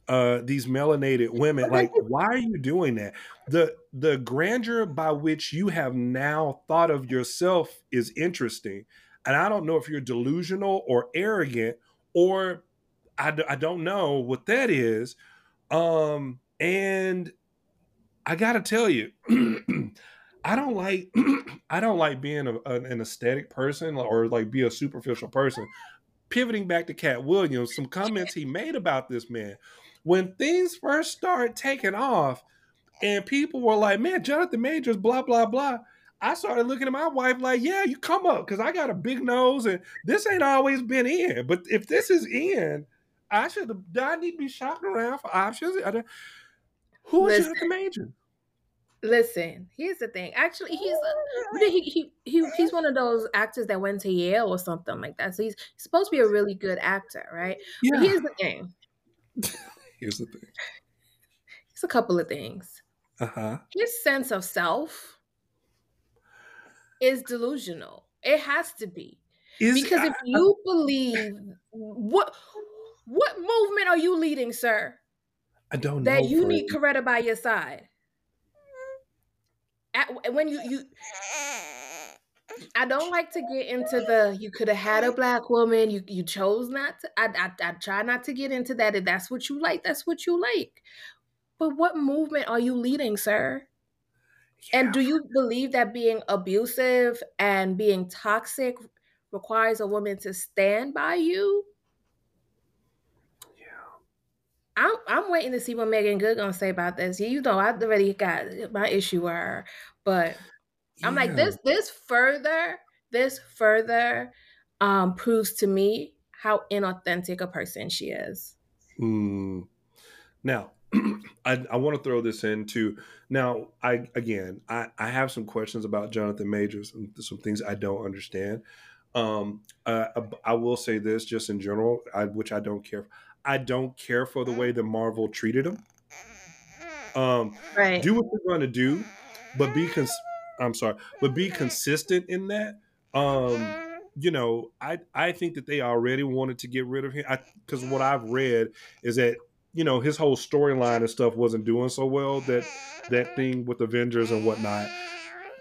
uh, these melanated women? Like, [LAUGHS] why are you doing that? The the grandeur by which you have now thought of yourself is interesting, and I don't know if you're delusional or arrogant or I, I don't know what that is. Um, and I got to tell you, [CLEARS THROAT] I don't like [CLEARS THROAT] I don't like being a, an aesthetic person or like be a superficial person. Pivoting back to Katt Williams, some comments he made about this man when things first started taking off, and people were like, "Man, Jonathan Majors, blah blah blah." I started looking at my wife like, "Yeah, you come up because I got a big nose, and this ain't always been in. But if this is in, I should have. I need to be shopping around for options. Who is Jonathan Major? Listen, here's the thing. Actually, he's a, he, he he he's one of those actors that went to Yale or something like that. So he's, supposed to be a really good actor, right? Yeah. But [LAUGHS] here's the thing. here's the thing. It's a couple of things. Uh huh. His sense of self is delusional. It has to be Is, because if you believe what what movement are you leading, sir? I don't know. That you need Coretta by your side. At, when you you I don't like to get into the you could have had a black woman, you you chose not to. I, I I try not to get into that. If that's what you like, that's what you like. But what movement are you leading, sir? Yeah. And do you believe that being abusive and being toxic requires a woman to stand by you? Yeah. I'm I'm waiting to see what Meagan Good gonna say about this. You know, I already got my issue with her, but yeah. I'm like this this further this further um proves to me how inauthentic a person she is. Hmm. Now, [CLEARS THROAT] I, I want to throw this into now. I again, I, I have some questions about Jonathan Majors and some things I don't understand. Um, uh, I will say this just in general, I, which I don't care. I don't care for the way that Marvel treated him. Um, right. Do what you're going to do, but be cons- I'm sorry, but be consistent in that. Um, you know, I I think that they already wanted to get rid of him because what I've read is that you know his whole storyline and stuff wasn't doing so well that that thing with Avengers and whatnot.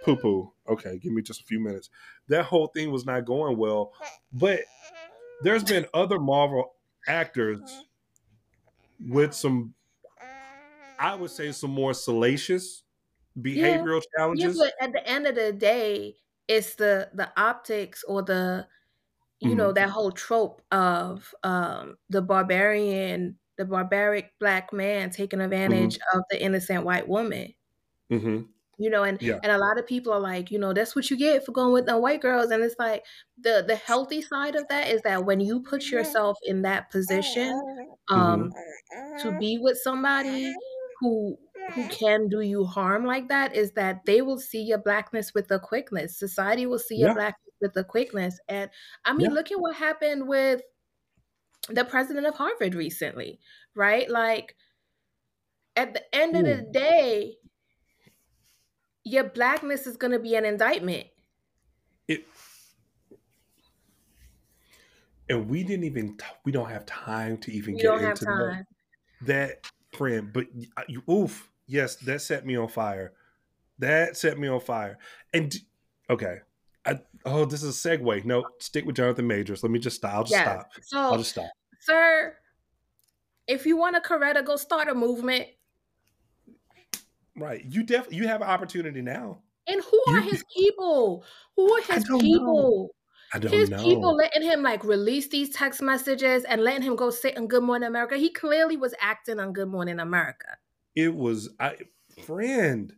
Poo poo. Okay, give me just a few minutes. That whole thing was not going well, but there's been other Marvel actors with some, I would say, some more salacious behavioral yeah. challenges. Yeah, but at the end of the day, it's the the optics or the you mm-hmm. know that whole trope of um the barbarian the barbaric black man taking mm-hmm. advantage mm-hmm. of the innocent white woman. Mm-hmm. You know, and yeah. and a lot of people are like, you know, that's what you get for going with the white girls, and it's like the the healthy side of that is that when you put yourself in that position, mm-hmm. um, to be with somebody who who can do you harm like that is that they will see your blackness with the quickness. Society will see yeah. your blackness with the quickness. And I mean, yeah. look at what happened with the president of Harvard recently, right? Like at the end Ooh. of the day, your blackness is going to be an indictment. It and we didn't even we don't have time to even we get into that, that friend. But you, oof, yes, that set me on fire. That set me on fire. And okay, I, oh, this is a segue. No, stick with Jonathan Majors. Let me just stop. I'll just yes. stop. So, I'll just stop. Sir, if you want a Coretta, go start a movement. Right. You definitely you have an opportunity now. And who you, are his people? Who are his people? Know. I don't his know. people letting him like release these text messages and letting him go sit on Good Morning America. He clearly was acting on Good Morning America. It was I friend.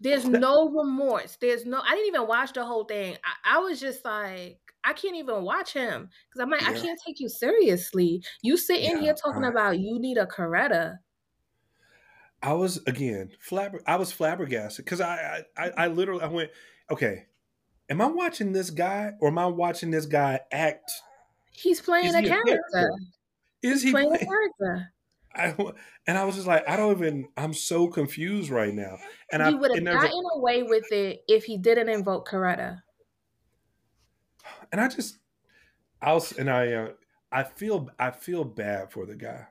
There's no remorse. There's no. I didn't even watch the whole thing. I, I was just like, I can't even watch him because I'm like, yeah. I can't take you seriously. You sit in yeah, here talking about you need a Coretta. I was again flabber. I was flabbergasted because I, I I literally I went, okay, am I watching this guy or am I watching this guy act? He's playing a character. character. Is He's he playing a character? [LAUGHS] I and I was just like, I don't even. I'm so confused right now. And he I would have gotten a, away with it if he didn't invoke Coretta. And I just, I was, and I, uh, I feel, I feel bad for the guy.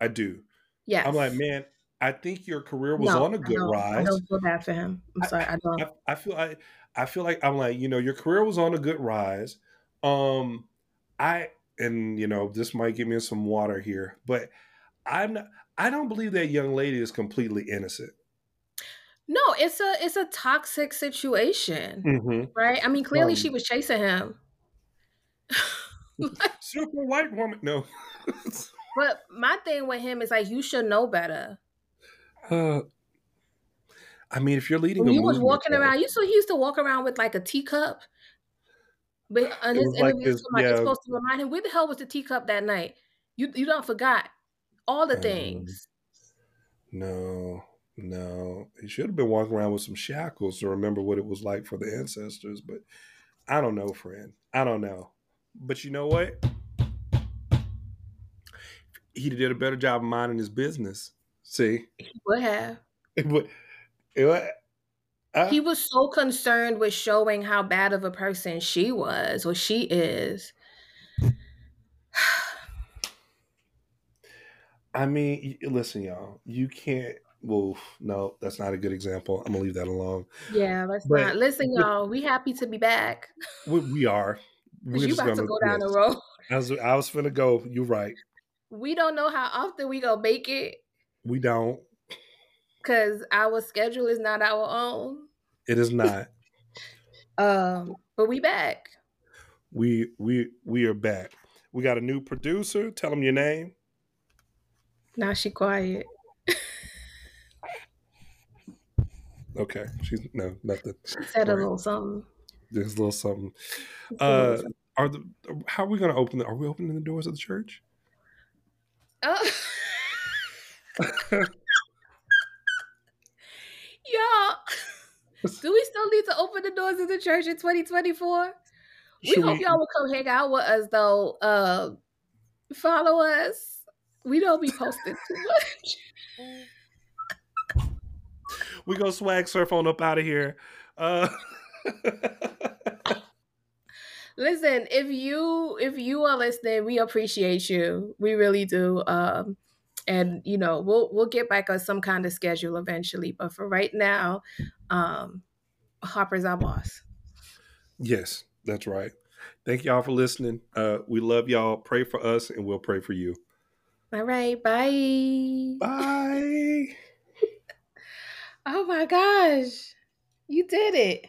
I do. Yeah. I'm like, man, I think your career was no, on a good rise. I don't feel bad for him. I'm sorry, I, I don't. I, I feel I, I feel like I'm like, you know, your career was on a good rise. Um, I and you know, this might give me some water here, but I'm not, I don't believe that young lady is completely innocent. No, it's a it's a toxic situation, mm-hmm. right? I mean, clearly um, she was chasing him. [LAUGHS] Super white woman, no. [LAUGHS] but my thing with him is like, you should know better. Uh, [SIGHS] I mean, if you're leading, when he was walking around. You saw he used to walk around with like a teacup. But on his interview, like somebody yeah. supposed to remind him, where the hell was the teacup that night? You you don't forgot all the um, things. No, no. He should have been walking around with some shackles to remember what it was like for the ancestors. But I don't know, friend. I don't know. But you know what? He did a better job of minding his business. See, he would have. It would. It would Uh, he was so concerned with showing how bad of a person she was or she is. [SIGHS] I mean, listen, y'all. You can't. Well, no, that's not a good example. I'm gonna leave that alone. Yeah, let's but, not. Listen, y'all. We happy to be back. We, we are. [LAUGHS] We're you about gonna, to go down yes. the road. I was, I was finna go. You're right. We don't know how often we gonna make it. We don't. Cause our schedule is not our own. It is not. [LAUGHS] um, but we back. We we we are back. We got a new producer. Tell them your name. Now she quiet. [LAUGHS] okay, she's no nothing. She said a little something. There's a little something. Uh, are the how are we going to open? The, are we opening the doors of the church? Oh. [LAUGHS] [LAUGHS] Y'all, [LAUGHS] do we still need to open the doors of the church in 2024? We Should hope we... y'all will come hang out with us though. Uh, follow us. We don't be posting too much. [LAUGHS] we go swag surf on up out of here. Uh... Listen, if you if you are listening, we appreciate you. We really do. Um, and you know we'll we'll get back on some kind of schedule eventually but for right now um hopper's our boss. Yes that's right. Thank y'all for listening. Uh we love y'all. Pray for us and we'll pray for you. All right bye. Bye. [LAUGHS] Oh my gosh you did it